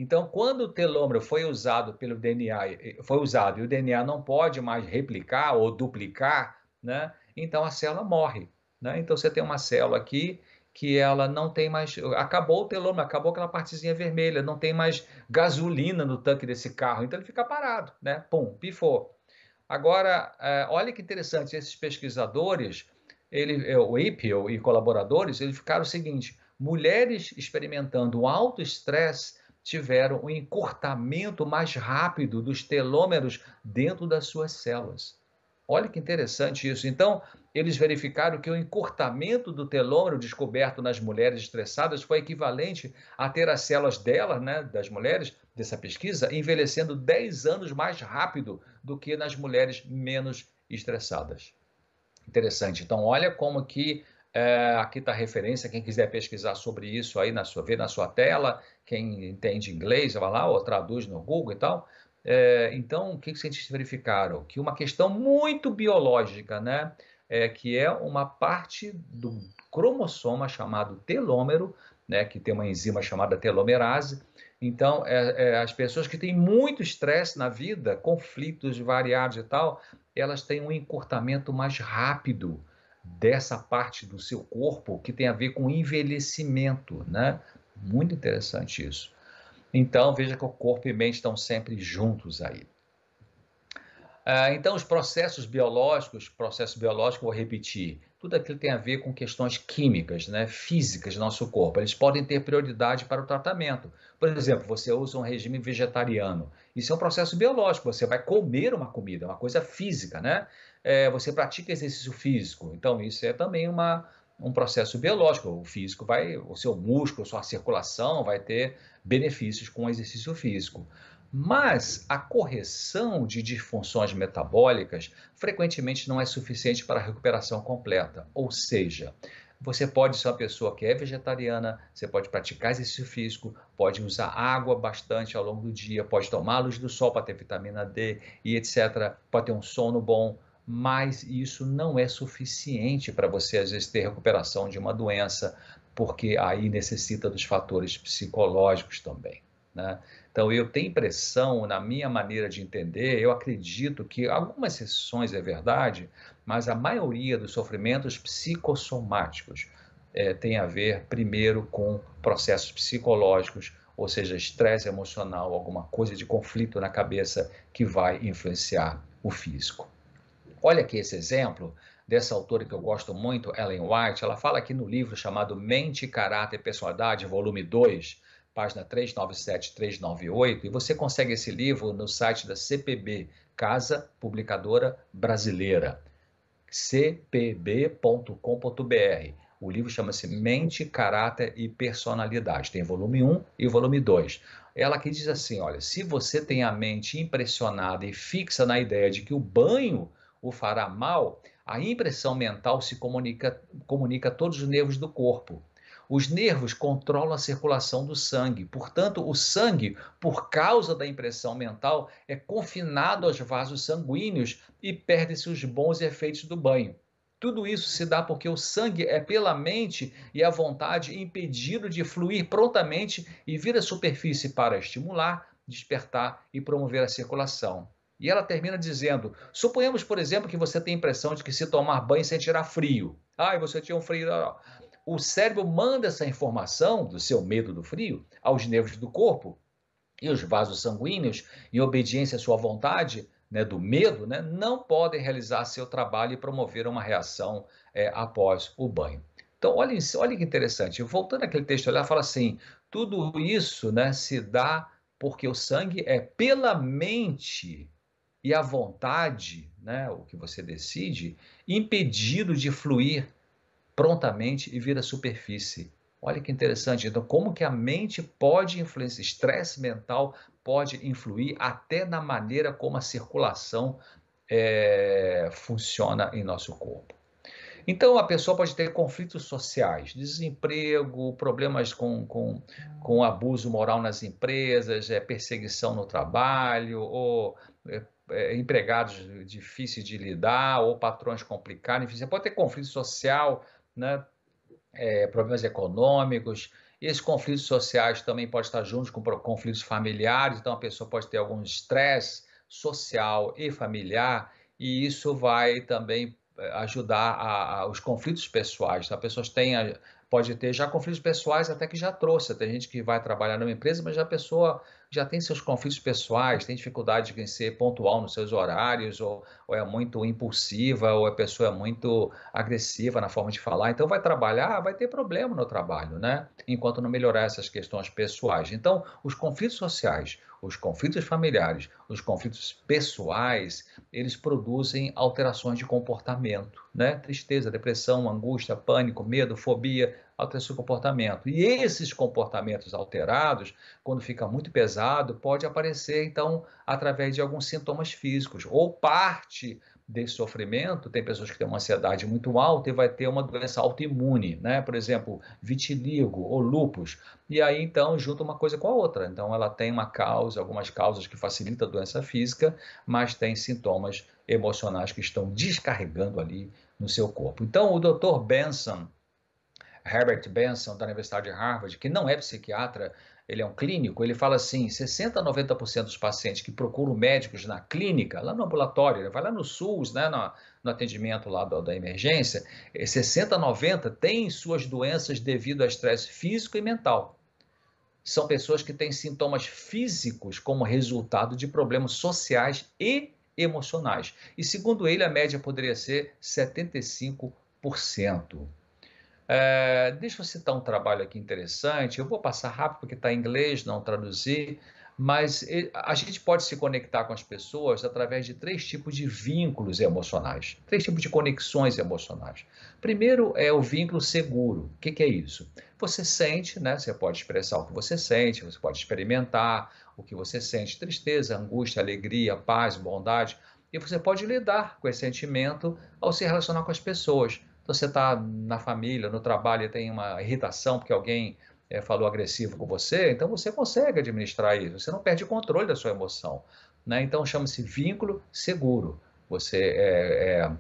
Então, quando o telômero foi usado pelo DNA, foi usado e o DNA não pode mais replicar ou duplicar, né? Então a célula morre. Né? Então você tem uma célula aqui que ela não tem mais. Acabou o telômero, acabou aquela partezinha vermelha, não tem mais gasolina no tanque desse carro, então ele fica parado, né? Pum, pifou. Agora, é, olha que interessante, esses pesquisadores, ele, é, o Apio e colaboradores, eles ficaram o seguinte: mulheres experimentando alto estresse tiveram um encurtamento mais rápido dos telômeros dentro das suas células. Olha que interessante isso. Então, eles verificaram que o encurtamento do telômero descoberto nas mulheres estressadas foi equivalente a ter as células delas, né, das mulheres, dessa pesquisa, envelhecendo 10 anos mais rápido do que nas mulheres menos estressadas. Interessante. Então, olha como que é, aqui está a referência, quem quiser pesquisar sobre isso aí, na sua, ver na sua tela, quem entende inglês, vai lá ou traduz no Google e tal. É, então, o que os cientistas verificaram? Que uma questão muito biológica, né? É, que é uma parte do cromossoma chamado telômero, né, que tem uma enzima chamada telomerase. Então, é, é, as pessoas que têm muito estresse na vida, conflitos variados e tal, elas têm um encurtamento mais rápido dessa parte do seu corpo que tem a ver com envelhecimento, né? Muito interessante isso. Então, veja que o corpo e mente estão sempre juntos aí. Ah, então, os processos biológicos, processos biológicos, vou repetir, tudo aquilo tem a ver com questões químicas, né, físicas do nosso corpo. Eles podem ter prioridade para o tratamento. Por exemplo, você usa um regime vegetariano. Isso é um processo biológico. Você vai comer uma comida, uma coisa física, né? É, você pratica exercício físico. Então, isso é também uma, um processo biológico. O físico vai, o seu músculo, sua circulação vai ter benefícios com o exercício físico. Mas a correção de disfunções metabólicas frequentemente não é suficiente para a recuperação completa. Ou seja, você pode ser uma pessoa que é vegetariana, você pode praticar exercício físico, pode usar água bastante ao longo do dia, pode tomar luz do sol para ter vitamina D e etc. Pode ter um sono bom, mas isso não é suficiente para você, às vezes, ter recuperação de uma doença, porque aí necessita dos fatores psicológicos também. Né? Então, eu tenho impressão, na minha maneira de entender, eu acredito que algumas exceções é verdade, mas a maioria dos sofrimentos psicossomáticos é, tem a ver, primeiro, com processos psicológicos, ou seja, estresse emocional, alguma coisa de conflito na cabeça que vai influenciar o físico. Olha aqui esse exemplo dessa autora que eu gosto muito, Ellen White. Ela fala aqui no livro chamado Mente, Caráter e Personalidade, volume 2, página 397 398, e você consegue esse livro no site da CPB, Casa Publicadora Brasileira, cpb.com.br. O livro chama-se Mente, Caráter e Personalidade. Tem volume 1 e volume 2. Ela aqui diz assim: olha, se você tem a mente impressionada e fixa na ideia de que o banho o fará mal, a impressão mental se comunica, comunica a todos os nervos do corpo. Os nervos controlam a circulação do sangue, portanto, o sangue, por causa da impressão mental, é confinado aos vasos sanguíneos e perde-se os bons efeitos do banho. Tudo isso se dá porque o sangue é pela mente e a vontade impedido de fluir prontamente e vir à superfície para estimular, despertar e promover a circulação. E ela termina dizendo: suponhamos, por exemplo, que você tem a impressão de que se tomar banho sentirá frio. Ai, você tinha um frio. O cérebro manda essa informação do seu medo do frio aos nervos do corpo e os vasos sanguíneos, em obediência à sua vontade, né, do medo, né, não podem realizar seu trabalho e promover uma reação é, após o banho. Então, olha, olha que interessante. Voltando àquele texto, ela fala assim: tudo isso né, se dá porque o sangue é pela mente e a vontade, né, o que você decide, impedido de fluir prontamente e vir à superfície. Olha que interessante. Então, como que a mente pode influenciar, estresse mental pode influir até na maneira como a circulação é, funciona em nosso corpo. Então, a pessoa pode ter conflitos sociais, desemprego, problemas com, com, com abuso moral nas empresas, é, perseguição no trabalho, ou é, é, empregados difíceis de lidar, ou patrões complicados. Enfim, você pode ter conflito social, né? É, problemas econômicos. Esses conflitos sociais também podem estar juntos com conflitos familiares, então a pessoa pode ter algum estresse social e familiar, e isso vai também ajudar a, a, os conflitos pessoais. Então, pessoas têm, pode ter já conflitos pessoais até que já trouxe. Tem gente que vai trabalhar numa empresa, mas já a pessoa já tem seus conflitos pessoais, tem dificuldade de ser pontual nos seus horários, ou, ou, é muito impulsiva, ou a pessoa é muito agressiva na forma de falar. Então, vai trabalhar, vai ter problema no trabalho, né? Enquanto não melhorar essas questões pessoais. Então, os conflitos sociais, os conflitos familiares, os conflitos pessoais, eles produzem alterações de comportamento, né? Tristeza, depressão, angústia, pânico, medo, fobia, alteração de comportamento. E esses comportamentos alterados, quando fica muito pesado, pode aparecer então através de alguns sintomas físicos ou parte desse sofrimento, tem pessoas que têm uma ansiedade muito alta e vai ter uma doença autoimune, né? Por exemplo, vitiligo ou lupus. E aí então junta uma coisa com a outra. Então ela tem uma causa, algumas causas que facilitam a doença física, mas tem sintomas emocionais que estão descarregando ali no seu corpo. Então o Dr. Benson, Herbert Benson da Universidade de Harvard, que não é psiquiatra, ele é um clínico, ele fala assim: 60 a 90% dos pacientes que procuram médicos na clínica, lá no ambulatório, vai lá no SUS, né, no, no atendimento lá da, da emergência, 60 a 90 têm suas doenças devido a estresse físico e mental. São pessoas que têm sintomas físicos como resultado de problemas sociais e emocionais. E segundo ele, a média poderia ser 75%. É, deixa eu citar um trabalho aqui interessante. Eu vou passar rápido porque está em inglês, não traduzir, mas a gente pode se conectar com as pessoas através de três tipos de vínculos emocionais, três tipos de conexões emocionais. Primeiro é o vínculo seguro. O que, que é isso? Você sente, né? Você pode expressar o que você sente, você pode experimentar o que você sente: tristeza, angústia, alegria, paz, bondade. E você pode lidar com esse sentimento ao se relacionar com as pessoas. Então, você está na família, no trabalho, tem uma irritação porque alguém é, falou agressivo com você, então você consegue administrar isso, você não perde o controle da sua emoção. Né? Então, chama-se vínculo seguro. Você é, é,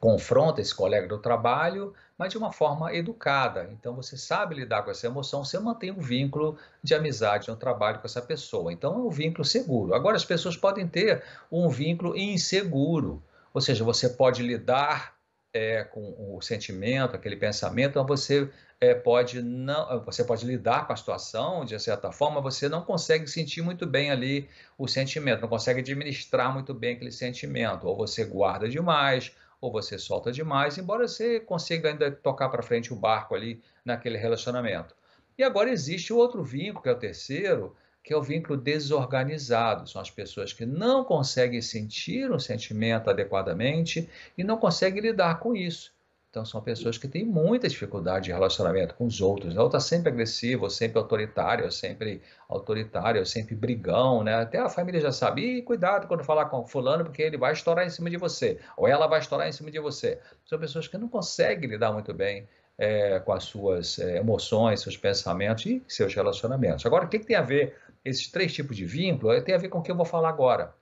confronta esse colega do trabalho, mas de uma forma educada. Então, você sabe lidar com essa emoção, você mantém um vínculo de amizade no trabalho com essa pessoa. Então, é um vínculo seguro. Agora, as pessoas podem ter um vínculo inseguro, ou seja, você pode lidar é, com o sentimento, aquele pensamento, você é, pode não, você pode lidar com a situação de certa forma, você não consegue sentir muito bem ali o sentimento, não consegue administrar muito bem aquele sentimento, ou você guarda demais, ou você solta demais, embora você consiga ainda tocar para frente o barco ali naquele relacionamento. E agora existe o outro vínculo, que é o terceiro, que é o vínculo desorganizado. São as pessoas que não conseguem sentir um sentimento adequadamente e não conseguem lidar com isso. Então, são pessoas que têm muita dificuldade de relacionamento com os outros. Né? Ou está sempre agressivo, ou sempre autoritário, ou sempre autoritário, ou sempre brigão, né? Até a família já sabe, cuidado quando falar com fulano, porque ele vai estourar em cima de você, ou ela vai estourar em cima de você. São pessoas que não conseguem lidar muito bem é, com as suas é, emoções, seus pensamentos e seus relacionamentos. Agora, o que, que tem a ver esses três tipos de vínculo tem a ver com o que eu vou falar agora.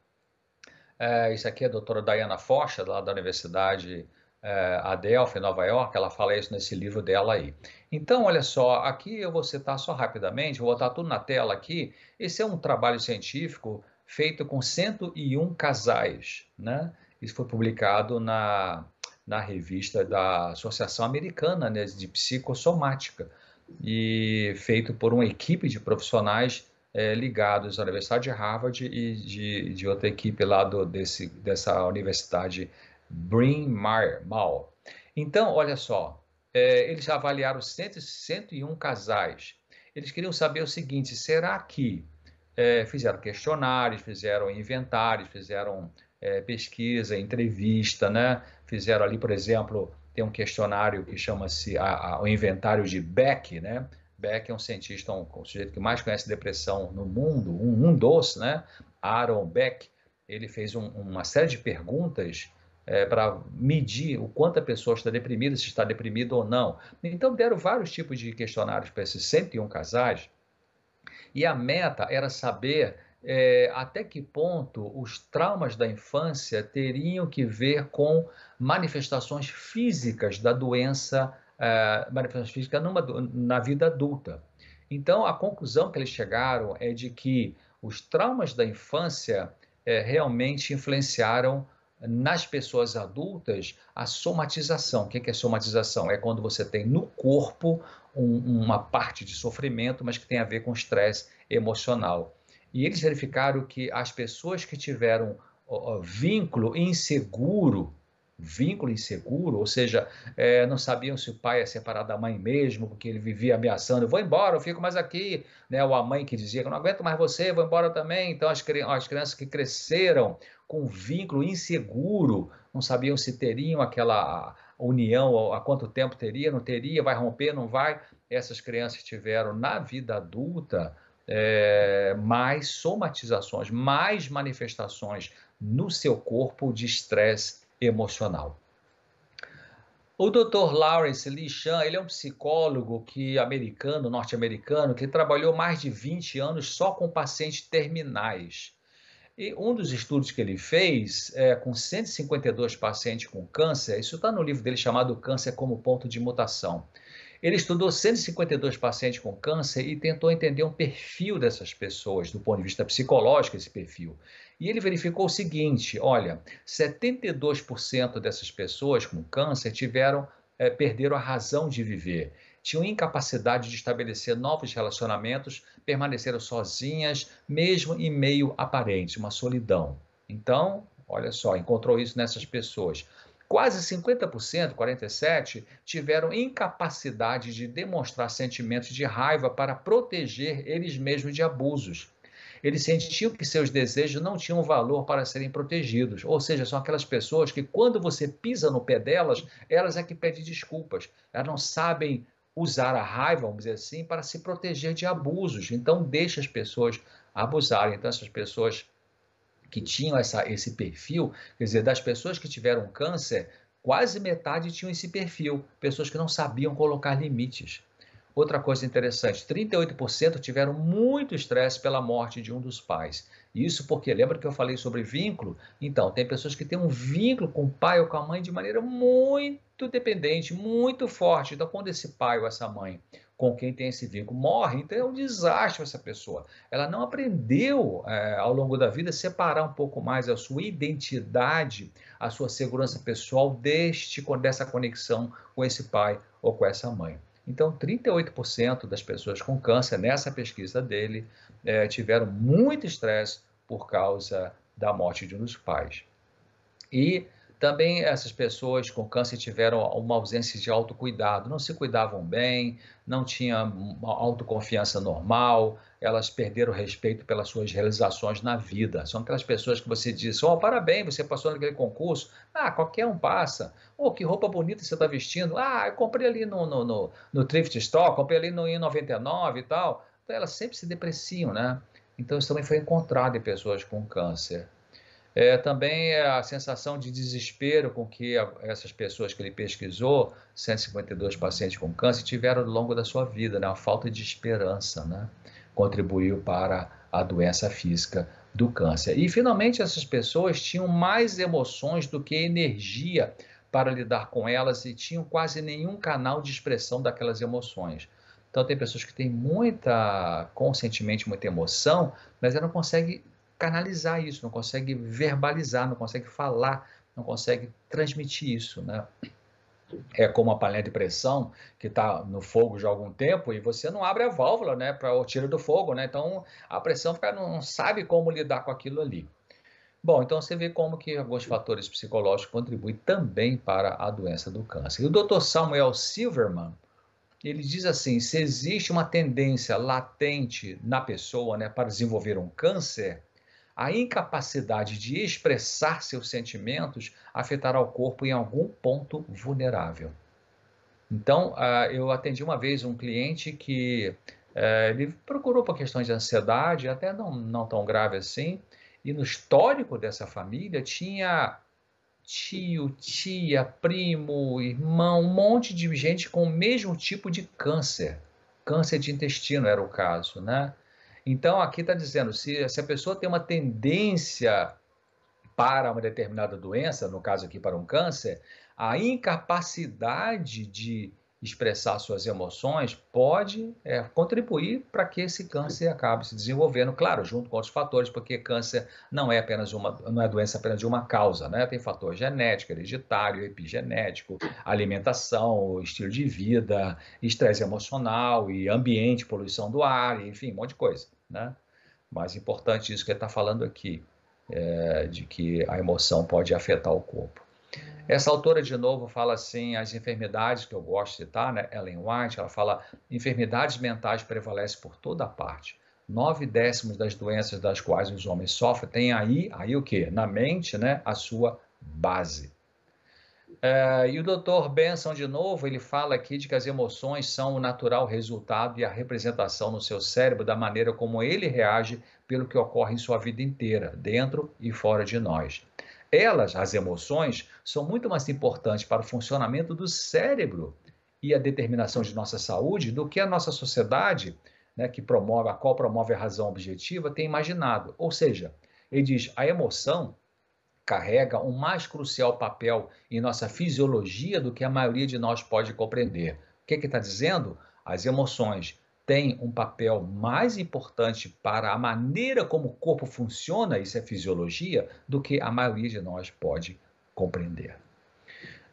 É, isso aqui é a doutora Diana Focha, lá da Universidade é, Adelphi, Nova York, ela fala isso nesse livro dela aí. Então, olha só, aqui eu vou citar só rapidamente, vou botar tudo na tela aqui. Esse é um trabalho científico feito com 101 casais, né? Isso foi publicado na, na revista da Associação Americana né, de Psicossomática e feito por uma equipe de profissionais é, ligados à Universidade de Harvard e de, de outra equipe lá do, desse, dessa universidade Bryn Mawr. Então, olha só, é, eles avaliaram 100, 101 casais. Eles queriam saber o seguinte: será que é, fizeram questionários, fizeram inventários, fizeram é, pesquisa, entrevista, né? Fizeram ali, por exemplo, tem um questionário que chama-se o inventário de Beck, né? Beck é um cientista, um, um sujeito que mais conhece depressão no mundo, um, um dos, né? Aaron Beck, ele fez um, uma série de perguntas é, para medir o quanto a pessoa está deprimida, se está deprimida ou não. Então, deram vários tipos de questionários para esses 101 casais, e a meta era saber é, até que ponto os traumas da infância teriam que ver com manifestações físicas da doença, é, manifestações físicas numa, na vida adulta. Então, a conclusão que eles chegaram é de que os traumas da infância é, realmente influenciaram nas pessoas adultas a somatização. O que é somatização? É quando você tem no corpo um, uma parte de sofrimento, mas que tem a ver com estresse emocional. E eles verificaram que as pessoas que tiveram ó, vínculo inseguro, vínculo inseguro, ou seja, é, não sabiam se o pai ia separar da mãe mesmo, porque ele vivia ameaçando, vou embora, eu fico mais aqui, né? ou a mãe que dizia, eu não aguento mais você, vou embora também. Então, as, as crianças que cresceram com vínculo inseguro, não sabiam se teriam aquela união, há quanto tempo teria, não teria, vai romper, não vai. Essas crianças tiveram na vida adulta é, mais somatizações, mais manifestações no seu corpo de estresse emocional. O Dr. Lawrence Lishan, ele é um psicólogo que americano, norte-americano, que trabalhou mais de 20 anos só com pacientes terminais. E um dos estudos que ele fez é, com 152 pacientes com câncer, isso está no livro dele chamado Câncer como Ponto de Mutação. Ele estudou 152 pacientes com câncer e tentou entender um perfil dessas pessoas, do ponto de vista psicológico, esse perfil. E ele verificou o seguinte: olha, 72% dessas pessoas com câncer tiveram, é, perderam a razão de viver, tinham incapacidade de estabelecer novos relacionamentos, permaneceram sozinhas, mesmo em meio aparente, uma solidão. Então, olha só, encontrou isso nessas pessoas. Quase 50%, 47%, tiveram incapacidade de demonstrar sentimentos de raiva para proteger eles mesmos de abusos. Eles sentiam que seus desejos não tinham valor para serem protegidos. Ou seja, são aquelas pessoas que, quando você pisa no pé delas, elas é que pedem desculpas. Elas não sabem usar a raiva, vamos dizer assim, para se proteger de abusos. Então, deixa as pessoas abusarem. Então, essas pessoas que tinham essa, esse perfil, quer dizer, das pessoas que tiveram câncer, quase metade tinham esse perfil, pessoas que não sabiam colocar limites. Outra coisa interessante, 38% tiveram muito estresse pela morte de um dos pais. Isso porque, lembra que eu falei sobre vínculo? Então, tem pessoas que têm um vínculo com o pai ou com a mãe de maneira muito dependente, muito forte. Então, quando esse pai ou essa mãe com quem tem esse vínculo morre, então é um desastre essa pessoa. Ela não aprendeu é, ao longo da vida separar um pouco mais a sua identidade, a sua segurança pessoal deste, dessa conexão com esse pai ou com essa mãe. Então, 38% das pessoas com câncer, nessa pesquisa dele, é, tiveram muito estresse por causa da morte de um dos pais. E também essas pessoas com câncer tiveram uma ausência de autocuidado, não se cuidavam bem, não tinham autoconfiança normal, elas perderam respeito pelas suas realizações na vida. São aquelas pessoas que você diz, oh, parabéns, você passou naquele concurso. Ah, qualquer um passa. Oh, que roupa bonita você está vestindo. Ah, eu comprei ali no, no, no, no Thrift Store, comprei ali no I99 e tal. Então, elas sempre se depreciam, né? Então, isso também foi encontrado em pessoas com câncer. É, também é a sensação de desespero com que essas pessoas que ele pesquisou, 152 pacientes com câncer, tiveram ao longo da sua vida, né? a falta de esperança, né? contribuiu para a doença física do câncer. E, finalmente, essas pessoas tinham mais emoções do que energia para lidar com elas e tinham quase nenhum canal de expressão daquelas emoções. Então, tem pessoas que têm muita, conscientemente, muita emoção, mas ela não consegue canalizar isso, não consegue verbalizar, não consegue falar, não consegue transmitir isso, né? É como a panela de pressão que está no fogo já há algum tempo e você não abre a válvula, né, para o tiro do fogo, né? Então a pressão fica, não sabe como lidar com aquilo ali. Bom, então você vê como que alguns fatores psicológicos contribuem também para a doença do câncer. E o Dr. Samuel Silverman, ele diz assim: se existe uma tendência latente na pessoa, né, para desenvolver um câncer, a incapacidade de expressar seus sentimentos afetará o corpo em algum ponto vulnerável. Então, uh, eu atendi uma vez um cliente que uh, ele procurou por questões de ansiedade, até não, não tão grave assim, e no histórico dessa família tinha tio, tia, primo, irmão, um monte de gente com o mesmo tipo de câncer. Câncer de intestino era o caso, né? Então, aqui está dizendo, se, se a pessoa tem uma tendência para uma determinada doença, no caso aqui para um câncer, a incapacidade de expressar suas emoções pode é, contribuir para que esse câncer acabe se desenvolvendo, claro, junto com outros fatores, porque câncer não é apenas uma, não é doença apenas de uma causa, né? Tem fator genético, hereditário, epigenético, alimentação, estilo de vida, estresse emocional e ambiente, poluição do ar, enfim, um monte de coisa, né? Mais importante isso que ele está falando aqui, é, de que a emoção pode afetar o corpo. Essa autora, de novo, fala assim, as enfermidades que eu gosto de citar, né? Ellen White, ela fala, enfermidades mentais prevalecem por toda parte. Nove décimos das doenças das quais os homens sofrem têm aí, aí o quê? Na mente, né? A sua base. É, e o Dr. Benson, de novo, ele fala aqui de que as emoções são o natural resultado e a representação no seu cérebro da maneira como ele reage pelo que ocorre em sua vida inteira, dentro e fora de nós. Elas, as emoções, são muito mais importantes para o funcionamento do cérebro e a determinação de nossa saúde do que a nossa sociedade, né, que promove, a qual promove a razão objetiva, tem imaginado. Ou seja, ele diz, a emoção carrega um mais crucial papel em nossa fisiologia do que a maioria de nós pode compreender. O que está dizendo? As emoções tem um papel mais importante para a maneira como o corpo funciona, isso é fisiologia, do que a maioria de nós pode compreender.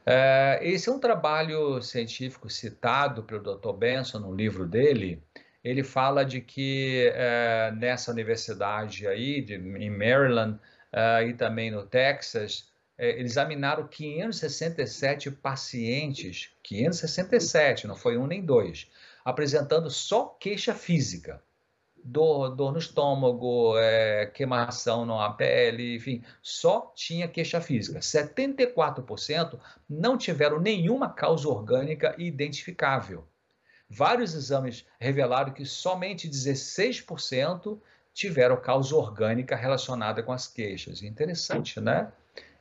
É, esse é um trabalho científico citado pelo Dr. Benson no livro dele. Ele fala de que é, nessa universidade aí, de, em Maryland é, e também no Texas, eles examinaram 567 pacientes, 567, não foi um nem dois, apresentando só queixa física. Dor, dor no estômago, é, queimação na pele, enfim, só tinha queixa física. 74% não tiveram nenhuma causa orgânica identificável. Vários exames revelaram que somente 16% tiveram causa orgânica relacionada com as queixas. Interessante, né?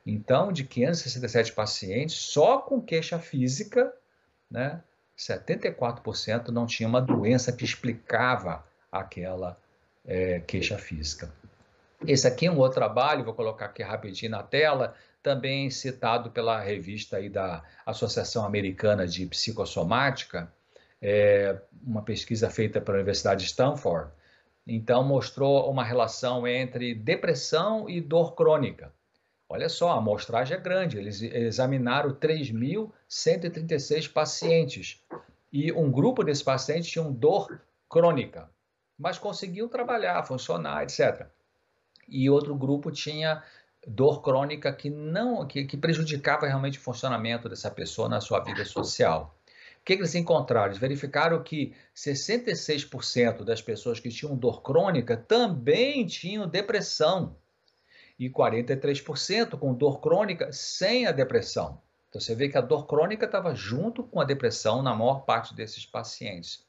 Então, de 567 pacientes, só com queixa física, né, 74% não tinha uma doença que explicava aquela é, queixa física. Esse aqui é um outro trabalho, vou colocar aqui rapidinho na tela, também citado pela revista aí da Associação Americana de Psicossomática, é, uma pesquisa feita pela Universidade de Stanford. Então, mostrou uma relação entre depressão e dor crônica. Olha só, a amostragem é grande. Eles examinaram 3.136 pacientes e um grupo desses pacientes tinha dor crônica, mas conseguiu trabalhar, funcionar, etc. E outro grupo tinha dor crônica que não que, que prejudicava realmente o funcionamento dessa pessoa na sua vida social. O que, que eles encontraram? Eles verificaram que 66% das pessoas que tinham dor crônica também tinham depressão e 43% com dor crônica sem a depressão. Então você vê que a dor crônica estava junto com a depressão na maior parte desses pacientes.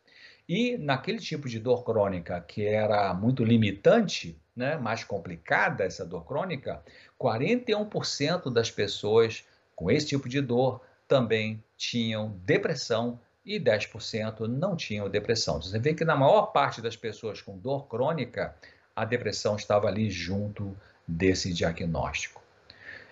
E naquele tipo de dor crônica que era muito limitante, né, mais complicada essa dor crônica, 41% das pessoas com esse tipo de dor também tinham depressão e 10% não tinham depressão. Você vê que na maior parte das pessoas com dor crônica, a depressão estava ali junto desse diagnóstico.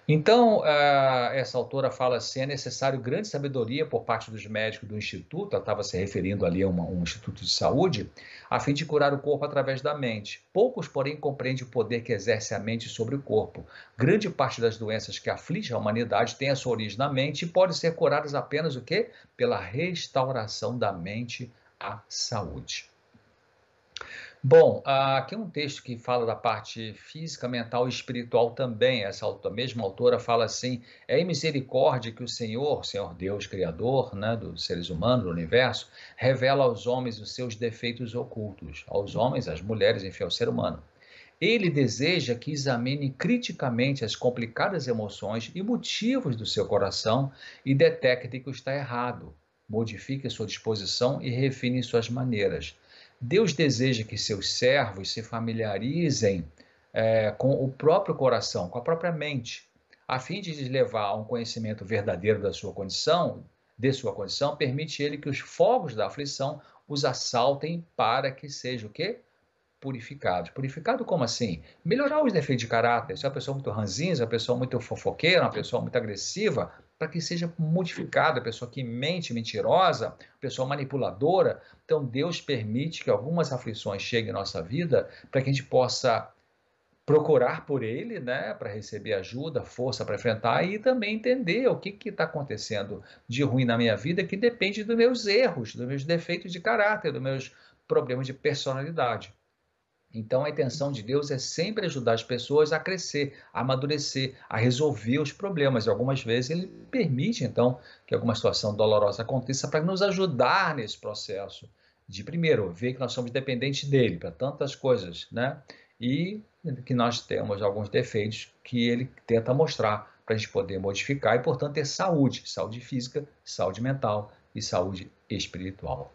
Então, essa autora fala assim: é necessário grande sabedoria por parte dos médicos do Instituto, ela estava se referindo ali a uma, um Instituto de Saúde, a fim de curar o corpo através da mente. Poucos, porém, compreendem o poder que exerce a mente sobre o corpo. Grande parte das doenças que afligem a humanidade tem a sua origem na mente e podem ser curadas apenas o quê? Pela restauração da mente à saúde. Bom, aqui um texto que fala da parte física, mental e espiritual também. Essa mesma autora fala assim: é em misericórdia que o Senhor, Senhor Deus, Criador né, dos seres humanos, do universo, revela aos homens os seus defeitos ocultos, aos homens, às mulheres, enfim, ao ser humano. Ele deseja que examine criticamente as complicadas emoções e motivos do seu coração e detecte que está errado, modifique sua disposição e refine suas maneiras Deus deseja que seus servos se familiarizem é, com o próprio coração, com a própria mente, a fim de levar a um conhecimento verdadeiro da sua condição, de sua condição, permite ele que os fogos da aflição os assaltem para que seja o quê? Purificados. Purificado como assim? Melhorar os defeitos de caráter. Se é uma pessoa muito ranzinza, uma pessoa muito fofoqueira, uma pessoa muito agressiva, para que seja modificada, a pessoa que mente, mentirosa, pessoa manipuladora. Então Deus permite que algumas aflições cheguem à nossa vida para que a gente possa procurar por ele, né, para receber ajuda, força para enfrentar e também entender o que está acontecendo de ruim na minha vida que depende dos meus erros, dos meus defeitos de caráter, dos meus problemas de personalidade. Então, a intenção de Deus é sempre ajudar as pessoas a crescer, a amadurecer, a resolver os problemas. E algumas vezes ele permite, então, que alguma situação dolorosa aconteça para nos ajudar nesse processo de, primeiro, ver que nós somos dependentes dele para tantas coisas, né? E que nós temos alguns defeitos que ele tenta mostrar para a gente poder modificar e, portanto, ter saúde, saúde física, saúde mental e saúde espiritual.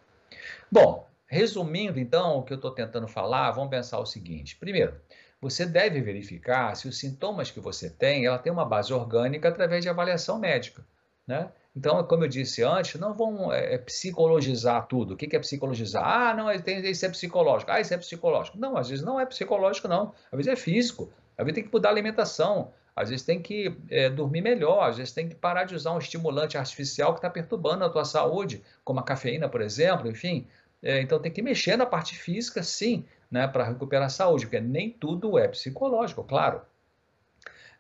Bom, resumindo então o que eu estou tentando falar, vamos pensar o seguinte: primeiro, você deve verificar se os sintomas que você tem, ela tem uma base orgânica através de avaliação médica, né? Então, como eu disse antes, não vão é, é, psicologizar tudo. O que é psicologizar? Ah, não, isso é psicológico. Ah, isso é psicológico. Não, às vezes não é psicológico, não. Às vezes é físico. Às vezes tem que mudar a alimentação. Às vezes tem que é, dormir melhor. Às vezes tem que parar de usar um estimulante artificial que está perturbando a tua saúde, como a cafeína, por exemplo. Enfim, é, então tem que mexer na parte física, sim, né, para recuperar a saúde, porque nem tudo é psicológico, claro.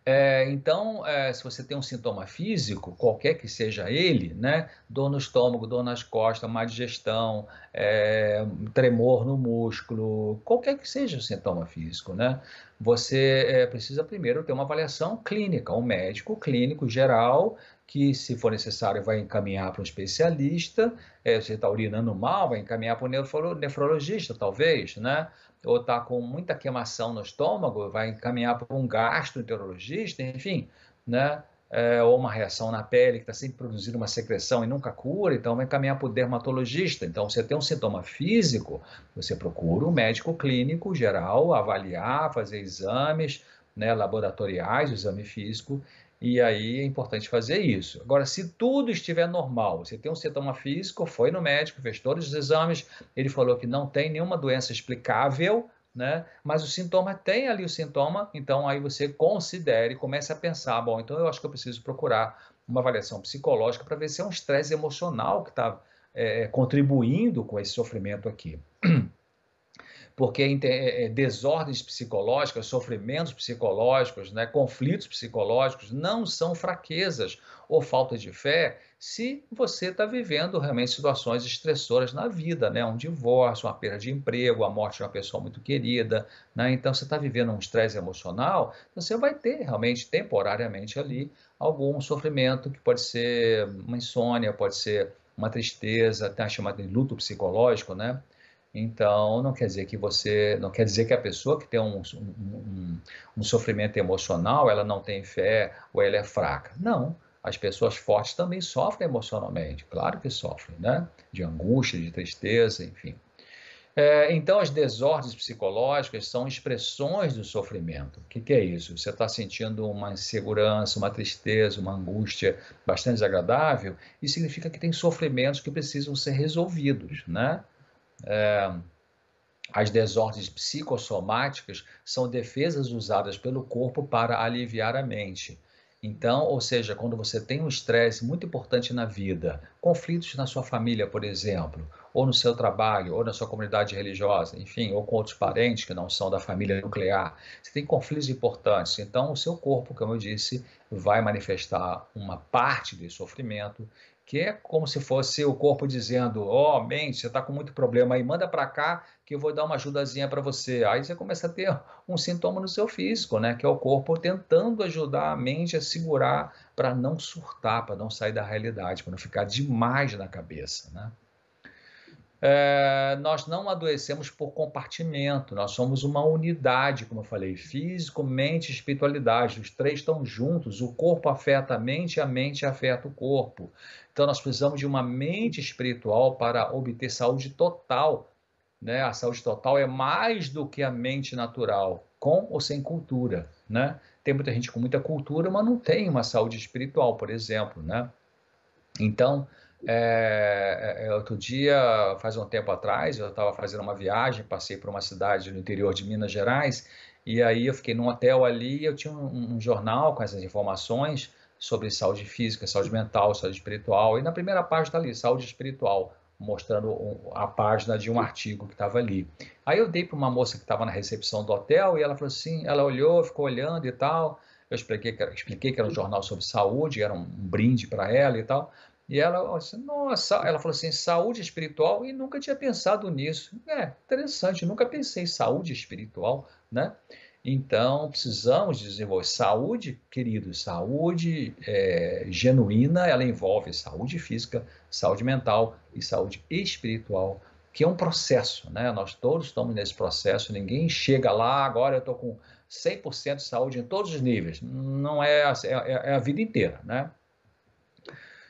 É, então, é, se você tem um sintoma físico, qualquer que seja ele, né, dor no estômago, dor nas costas, má digestão, é, tremor no músculo, qualquer que seja o sintoma físico, né, você é, precisa primeiro ter uma avaliação clínica, um médico clínico geral que, se for necessário, vai encaminhar para um especialista. É, você está urinando mal, vai encaminhar para um nefrologista, talvez, né? ou está com muita queimação no estômago, vai encaminhar para um gastroenterologista, enfim, né? É, ou uma reação na pele que está sempre produzindo uma secreção e nunca cura, então vai encaminhar para o dermatologista. Então, você tem um sintoma físico, você procura um médico clínico geral, avaliar, fazer exames né, laboratoriais, exame físico, e aí é importante fazer isso. Agora, se tudo estiver normal, você tem um sintoma físico, foi no médico, fez todos os exames, ele falou que não tem nenhuma doença explicável, né? Mas o sintoma tem ali o sintoma, então aí você considere, comece a pensar, bom, então eu acho que eu preciso procurar uma avaliação psicológica para ver se é um estresse emocional que está é, contribuindo com esse sofrimento aqui. *clears throat* porque é, é, desordens psicológicas, sofrimentos psicológicos, né, conflitos psicológicos não são fraquezas ou falta de fé se você está vivendo realmente situações estressoras na vida, né, um divórcio, uma perda de emprego, a morte de uma pessoa muito querida, né, então você está vivendo um estresse emocional, você vai ter realmente temporariamente ali algum sofrimento que pode ser uma insônia, pode ser uma tristeza, até a chamada de luto psicológico, né? Então, não quer dizer que você, não quer dizer que a pessoa que tem um, um, um, sofrimento emocional, ela não tem fé ou ela é fraca. Não, as pessoas fortes também sofrem emocionalmente, claro que sofrem, né? De angústia, de tristeza, enfim. É, então, as desordens psicológicas são expressões do sofrimento. O que, que é isso? Você está sentindo uma insegurança, uma tristeza, uma angústia bastante desagradável, isso significa que tem sofrimentos que precisam ser resolvidos, né? É, as desordens psicossomáticas são defesas usadas pelo corpo para aliviar a mente. Então, ou seja, quando você tem um estresse muito importante na vida, conflitos na sua família, por exemplo, ou no seu trabalho, ou na sua comunidade religiosa, enfim, ou com outros parentes que não são da família nuclear, você tem conflitos importantes. Então, o seu corpo, como eu disse, vai manifestar uma parte desse sofrimento que é como se fosse o corpo dizendo: Ó, oh, mente, você está com muito problema aí, manda para cá que eu vou dar uma ajudazinha para você. Aí você começa a ter um sintoma no seu físico, né? Que é o corpo tentando ajudar a mente a segurar para não surtar, para não sair da realidade, para não ficar demais na cabeça, né? É, nós não adoecemos por compartimento, nós somos uma unidade, como eu falei, físico, mente e espiritualidade, os três estão juntos, o corpo afeta a mente, a mente afeta o corpo. Então nós precisamos de uma mente espiritual para obter saúde total né? A saúde total é mais do que a mente natural, com ou sem cultura, né? Tem muita gente com muita cultura, mas não tem uma saúde espiritual, por exemplo, né? Então, é, é, outro dia, faz um tempo atrás, eu estava fazendo uma viagem, passei por uma cidade no interior de Minas Gerais, e aí eu fiquei num hotel ali, eu tinha um, um jornal com essas informações sobre saúde física, saúde mental, saúde espiritual, e na primeira página ali, saúde espiritual, mostrando a página de um artigo que estava ali. Aí eu dei para uma moça que estava na recepção do hotel e ela falou assim, ela olhou, ficou olhando e tal. Eu expliquei que era, expliquei que era um jornal sobre saúde, era um brinde para ela e tal. E ela disse, nossa, ela falou assim, saúde espiritual, e nunca tinha pensado nisso. É, interessante, nunca pensei em saúde espiritual, né? Então, precisamos desenvolver saúde, querido, saúde é, genuína, ela envolve saúde física, saúde mental e saúde espiritual, que é um processo, né? Nós todos estamos nesse processo, ninguém chega lá, agora eu estou com 100% de saúde em todos os níveis. Não é, é, é a vida inteira, né?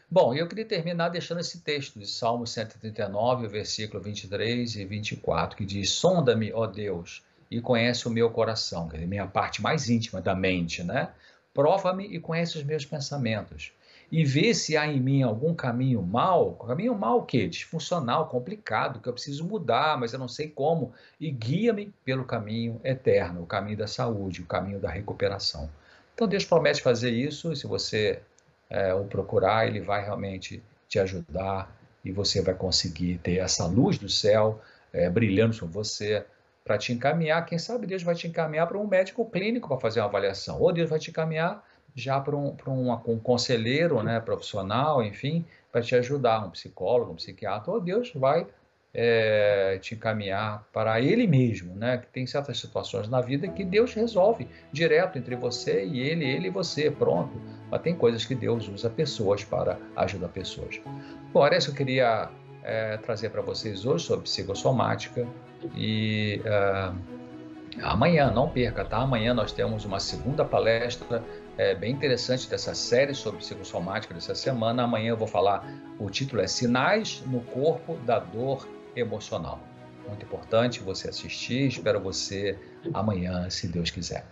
Bom, eu queria terminar deixando esse texto de Salmo 139, versículo 23 e 24, que diz: Sonda-me, ó Deus, e conhece o meu coração, quer dizer, minha parte mais íntima da mente, né? Prova-me e conhece os meus pensamentos. E vê se há em mim algum caminho mal, caminho mal o quê? Disfuncional, complicado, que eu preciso mudar, mas eu não sei como. E guia-me pelo caminho eterno, o caminho da saúde, o caminho da recuperação. Então Deus promete fazer isso, e se você é, o procurar, ele vai realmente te ajudar e você vai conseguir ter essa luz do céu é, brilhando sobre você, para te encaminhar. Quem sabe Deus vai te encaminhar para um médico clínico para fazer uma avaliação, ou Deus vai te encaminhar já para um, um, um conselheiro né, profissional, enfim, para te ajudar, um psicólogo, um psiquiatra, ou Deus vai é, te encaminhar para Ele mesmo, né? Que tem certas situações na vida que Deus resolve direto entre você e Ele, Ele e você, pronto. Mas tem coisas que Deus usa pessoas para ajudar pessoas. Bom, era isso que eu queria é, trazer para vocês hoje sobre psicossomática. E uh, amanhã, não perca, tá? Amanhã nós temos uma segunda palestra é, bem interessante dessa série sobre psicossomática dessa semana. Amanhã eu vou falar, o título é Sinais no Corpo da Dor Emocional. Muito importante você assistir. Espero você amanhã, se Deus quiser.